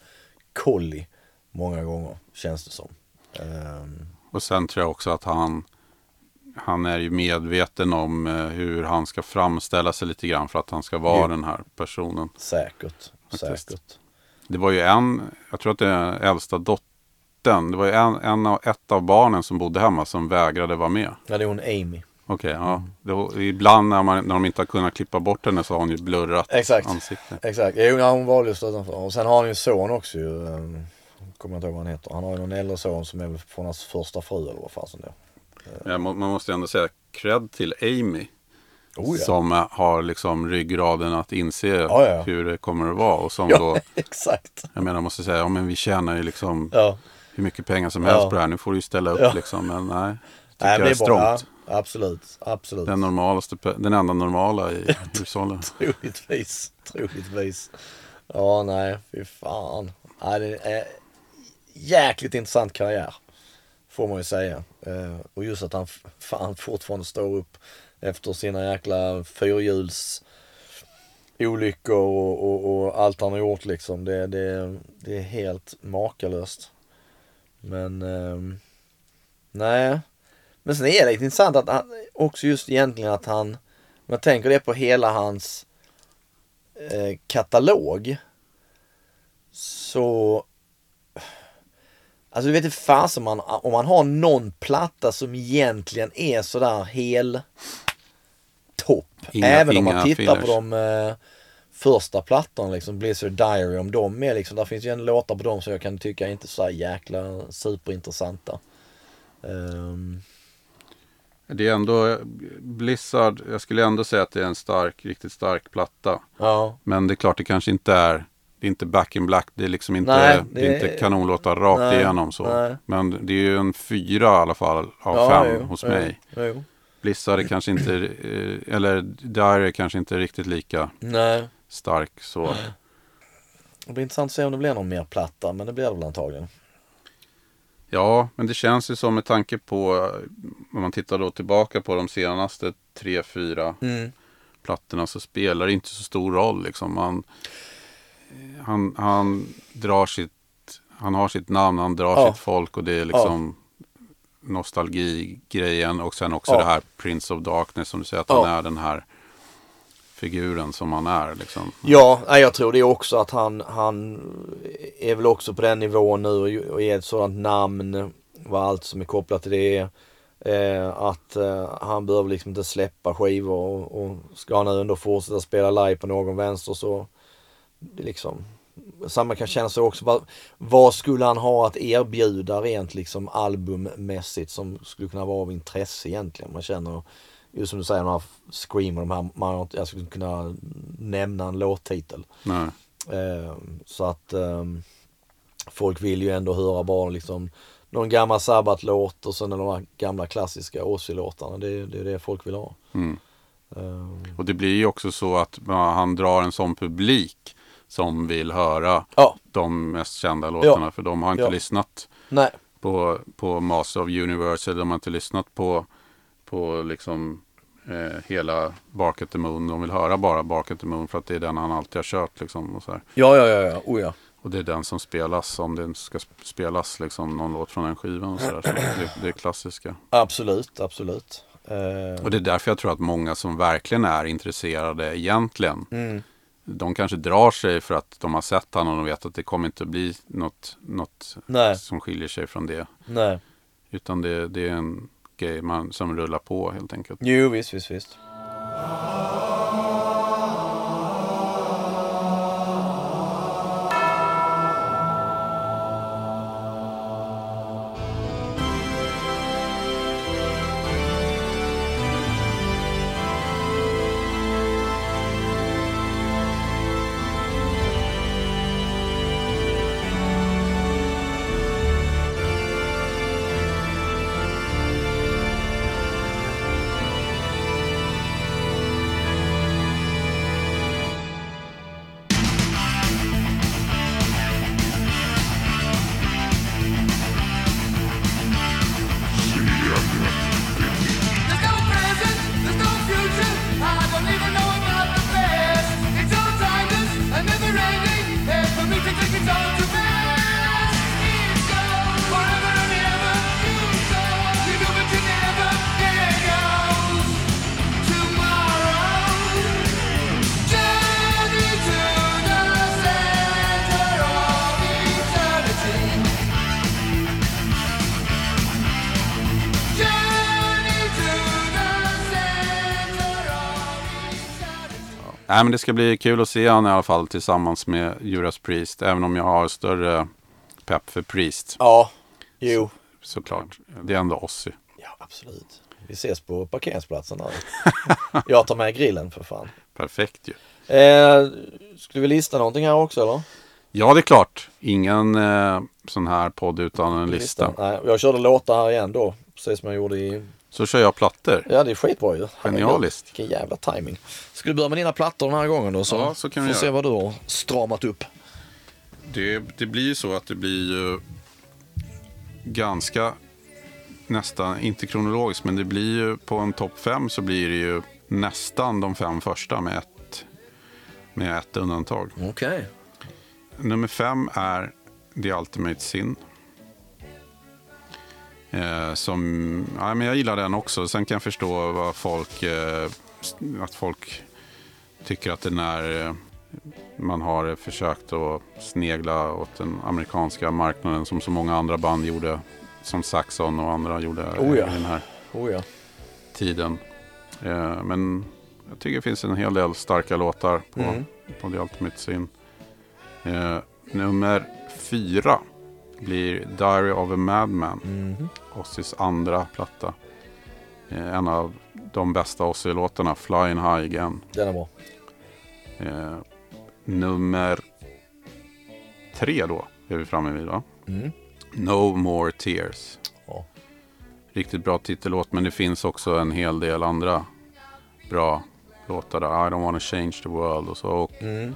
kolli. Många gånger, känns det som. Ehm, Och sen tror jag också att han, han är ju medveten om eh, hur han ska framställa sig lite grann för att han ska vara Jo. den här personen. säkert, Faktiskt. säkert. Det var ju en, jag tror att det är äldsta dottern, det var ju en, en av, ett av barnen som bodde hemma som vägrade vara med. Ja, det är hon Amy. Okej, Mm. ja. Det ibland när, man, när de inte har kunnat klippa bort henne så har hon ju blurrat Exakt. ansikte. Exakt, jo, ja, hon valde just utanför. Och sen har han ju en son också ju. Um, kommer jag inte ihåg vad han heter. Han har ju någon äldre son som är från hans första fru eller vad fasen det är. Ja, man måste ändå säga cred till Amy. Oh, ja. Som eh, har liksom ryggraden att inse Ja, ja. hur det kommer att vara. Och som Ja, då, exakt. jag menar, måste säga, ja men vi tjänar ju liksom hur mycket pengar som helst på det här. Nu får du ju ställa upp liksom. Men nej, tycker Nej, jag är strångt. absolut, absolut. Den normalaste, den enda normala i hushållen. Troligtvis, troligtvis. Ja, nej, fy fan. Nej, det är jäkligt intressant karriär. Får man ju säga. Eh, och just att han fan fortfarande står upp efter sina jäkla fyrhjuls olyckor och, och, och allt han har gjort liksom. Det, det, det är helt makalöst. Men, eh, nej. Men sen är det lite intressant att han, också just egentligen att han, om jag tänker det på hela hans eh, katalog. Så, alltså du vet inte fasen man, om man har någon platta som egentligen är sådär hel topp. Inga- Även om man inga tittar på fillers. de eh, första plattorna liksom, Blizzard Diary, om de är liksom, där finns ju en låtar på dem som jag kan tycka är inte så jäkla superintressanta. Ehm, Det är ändå Blizzard, jag skulle ändå säga att det är en stark, riktigt stark platta. ja, Men det är klart det kanske inte är det är inte back in black, det är liksom inte, Nej, det är det- inte kanonlåtar rakt Nej, igenom så. nej. Men det är ju en fyra i alla fall av ja, fem jo, hos jo, mig. Jo. Blizzard är kanske inte, eh, eller Dire är kanske inte riktigt lika Nej, stark så. det blir intressant att se om det blir någon mer platta, men det blir det väl antagligen. Ja, men det känns ju som med tanke på, eh, om man tittar då tillbaka på de senaste tre, fyra Mm. plattorna så spelar det inte så stor roll. Liksom. Man, han, han drar sitt, han har sitt namn, han drar Ja. sitt folk och det är liksom nostalgigrejen och sen också Ja. det här Prince of Darkness som du säger att Ja. han är den här figuren som han är. Liksom. Ja, jag tror det också att han, han är väl också på den nivån nu och- är ett sådant namn, vad allt som är kopplat till det är. Eh, att eh, han behöver liksom inte släppa skivor och, och ska han ändå fortsätta spela live på någon vänster så det liksom samma kan känna sig också. Vad, vad skulle han ha att erbjuda rent liksom albummässigt som skulle kunna vara av intresse egentligen? Man känner just som du säger, de här Scream och de här, man, jag skulle kunna nämna en låttitel. Eh, så att eh, folk vill ju ändå höra bara liksom någon gammal Sabbath-låt och sen de här gamla klassiska Ozzy-låtarna. Det, det är det folk vill ha. Mm. Eh, Och det blir ju också så att ja, han drar en sån publik som vill höra ja, de mest kända låtarna. För de har inte Ja. lyssnat nej, på, på Master of Universe. Eller de har inte lyssnat på, på liksom eh, hela Bark at the Moon. De vill höra bara Bark at the Moon för att det är den han alltid har kört. Liksom, och, så här. ja, ja, ja, ja, oh ja. och det är den som spelas om det ska sp- spelas liksom, någon låt från den skivan. Och så där. Så det, det är klassiska. Absolut, absolut. Eh, Och det är därför jag tror att många som verkligen är intresserade egentligen. mm, De kanske drar sig för att de har sett han och vet att det kommer inte bli något, något nej, som skiljer sig från det. nej. Utan det, det är en grej man, som rullar på helt enkelt. Jo, visst, visst, visst. Nej, men det ska bli kul att se han i alla fall tillsammans med Judas Priest. Även om jag har större pepp för Priest Ja, jo. såklart. Det är ändå Ozzy. Ja, absolut. Vi ses på parkeringsplatsen där. Jag tar med grillen för fan. Perfekt ju. Eh, skulle vi lista någonting här också eller? Ja, det är klart. Ingen eh, sån här podd utan en lista. Nej, jag körde låtar här igen då. Precis som jag gjorde i... Så kör jag plattor. Ja, det är skitbra ju. Genialiskt. Vilken jävla timing. Ska du börja med dina plattor den här gången då? Så, Ja, så kan vi får se vad du har stramat upp. Det, det blir ju så att det blir ju ganska nästan, inte kronologiskt, men det blir ju på en topp fem så blir det ju nästan de fem första med ett, med ett undantag. Okej. Nummer fem är The Ultimate Sin. Eh, som, ja, men jag gillar den också. Sen kan jag förstå vad folk, eh, att folk tycker att den är, eh, man har försökt att snegla åt den amerikanska marknaden som så många andra band gjorde. Som Saxon och andra gjorde Oh ja. i den här Oh ja. tiden. Eh, men jag tycker det finns en hel del starka låtar på, Mm. på The Ultimate Sin. Eh, nummer fyra blir Diary of a Madman. Mhm. Ozzys andra platta. Eh, en av de bästa Ozzy-låtarna, Flying High Again. Den är bra. Eh, nummer tre då är vi framme vid va? Mm. No More Tears. Ja. Riktigt bra titellåt men det finns också en hel del andra bra låtar där. I don't wanna change the world och så. Och Mm.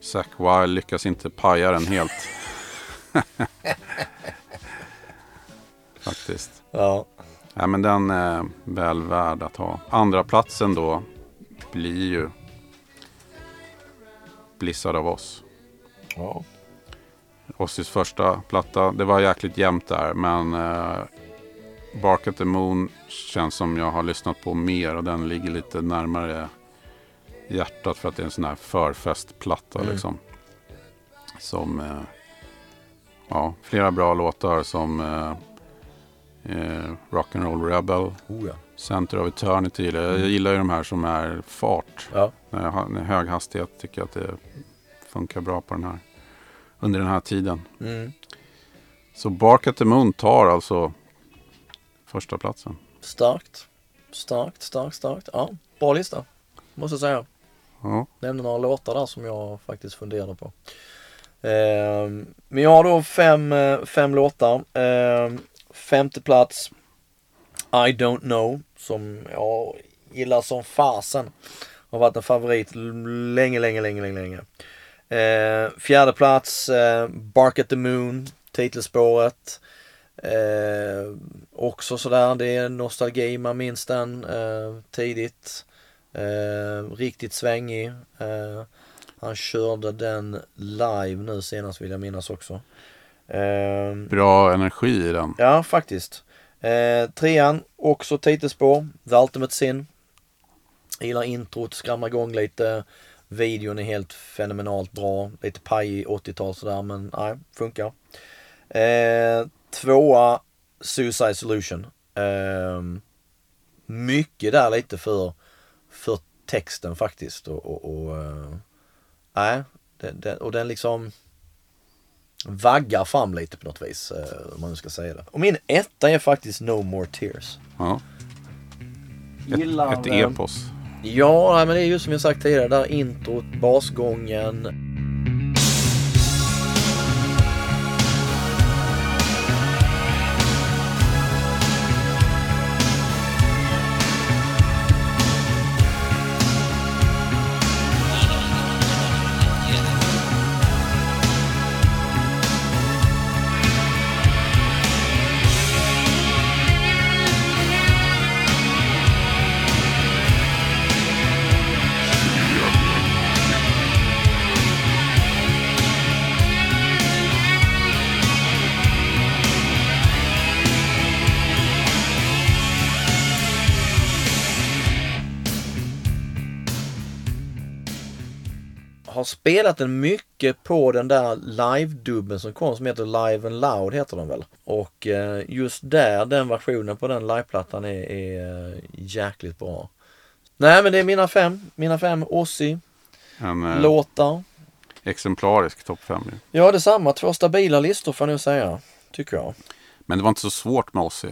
Zack Wilde lyckas inte paja den helt. Faktiskt. Ja. Ja, men den är väl värd att ha. Andra platsen då blir ju Blizzard of Oz. ja. Ozzys första platta. Det var jäkligt jämnt där. Men eh, Bark at the Moon känns som jag har lyssnat på mer. Och den ligger lite närmare hjärtat. För att det är en sån här förfestplatta Mm. liksom. Som, eh, ja, flera bra låtar som eh, eh, Rock'n'Roll Rebel. Oh ja. Center of Eternity. Jag gillar ju de här som är fart. Ja. När jag har när hög hastighet tycker jag att det funkar bra på den här. Under den här tiden. Mm. Så Bark at the Moon tar alltså första platsen. Starkt. Starkt, starkt, starkt. Ja, bra lista. Måste jag säga. Ja, Nämnde några låtar där som jag faktiskt funderade på. Ehm, men jag har då fem, eh, fem låtar. Ehm, femte plats I don't know som jag gillar som fasen. Har varit en favorit länge, länge, länge, länge, länge. Eh, fjärde plats eh, Bark at the Moon, titelspåret. Eh, också sådär, det är nostalgi, man minns den eh, tidigt. Eh, riktigt svängig. Eh, han körde den live nu senast vill jag minnas också. Eh, bra energi i den. ja, faktiskt. Eh, trean, också titelspår. The Ultimate Sin. Jag gillar introt, skramlar igång lite. Videon är helt fenomenalt bra. Lite pajig 80-tal sådär men nej, funkar. Eh, tvåa, Suicide Solution. Eh, mycket där lite för, för texten faktiskt. Och, och, och den, och den liksom vaggar fram lite på något vis. eh, Om man nu ska säga det. Och min etta är faktiskt No More Tears. Ja. Gillar, Ett, ett eh, epos. Ja, men det är just som jag sagt tidigare, där introt, basgången. Spelat den mycket på den där live-dubben som kom som heter Live and Loud heter den väl. Och eh, just där, den versionen på den liveplattan är, är eh, jäkligt bra. Nej men det är mina fem. Mina fem Ozzy, En eh, Låtar. exemplarisk topp 5. Ja, detsamma. Två stabila listor får jag nog säga. Tycker jag. Men det var inte så svårt med Ozzy.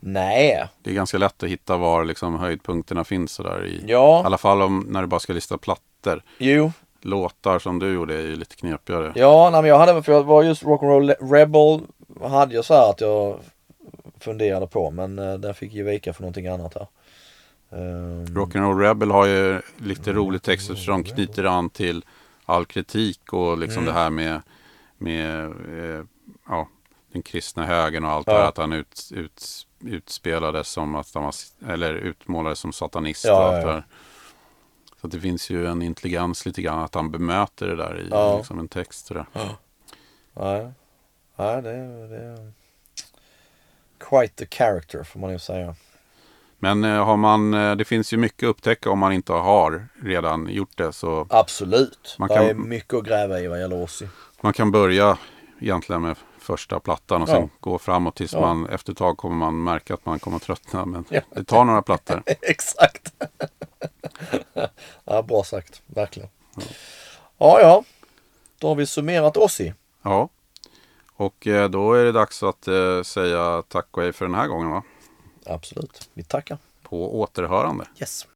Nej. Det är ganska lätt att hitta var liksom höjdpunkterna finns sådär i. Ja. I alla fall om, när du bara ska lista plattor. Jo. Låtar som du gjorde är ju lite knepigare. Ja, nej, men jag hade, för jag var just Rock'n'Roll Rebel hade jag så här att jag funderade på men eh, den fick ju vika för någonting annat här. Ehm, Rock'n'Roll Rebel har ju lite rolig text eftersom de knyter an till all kritik och liksom Mm. det här med, med eh, ja, den kristna högern och allt Ja. det här. Att han ut, ut, utspelades som att han var, eller utmålades som satanist Ja, och allt ja, ja. Så det finns ju en intelligens lite grann att han bemöter det där i Ja. liksom en text. Sådär. nej, nej det, det är quite the character får man ju säga. Men eh, har man, eh, det finns ju mycket att upptäcka om man inte har redan gjort det. Så Absolut. Man det kan- är mycket att gräva i vad gäller Ozzy. Man kan börja egentligen med första plattan och sen Ja. gå framåt tills Ja. man efter ett tag kommer man märka att man kommer tröttna. Men Ja. det tar några plattor. Exakt. ja, bra sagt. Verkligen. Ja, ja. Då har vi summerat Ozzy. Ja. Och eh, då är det dags att eh, säga tack och hej för den här gången va? Absolut. Vi tackar. På återhörande. Yes.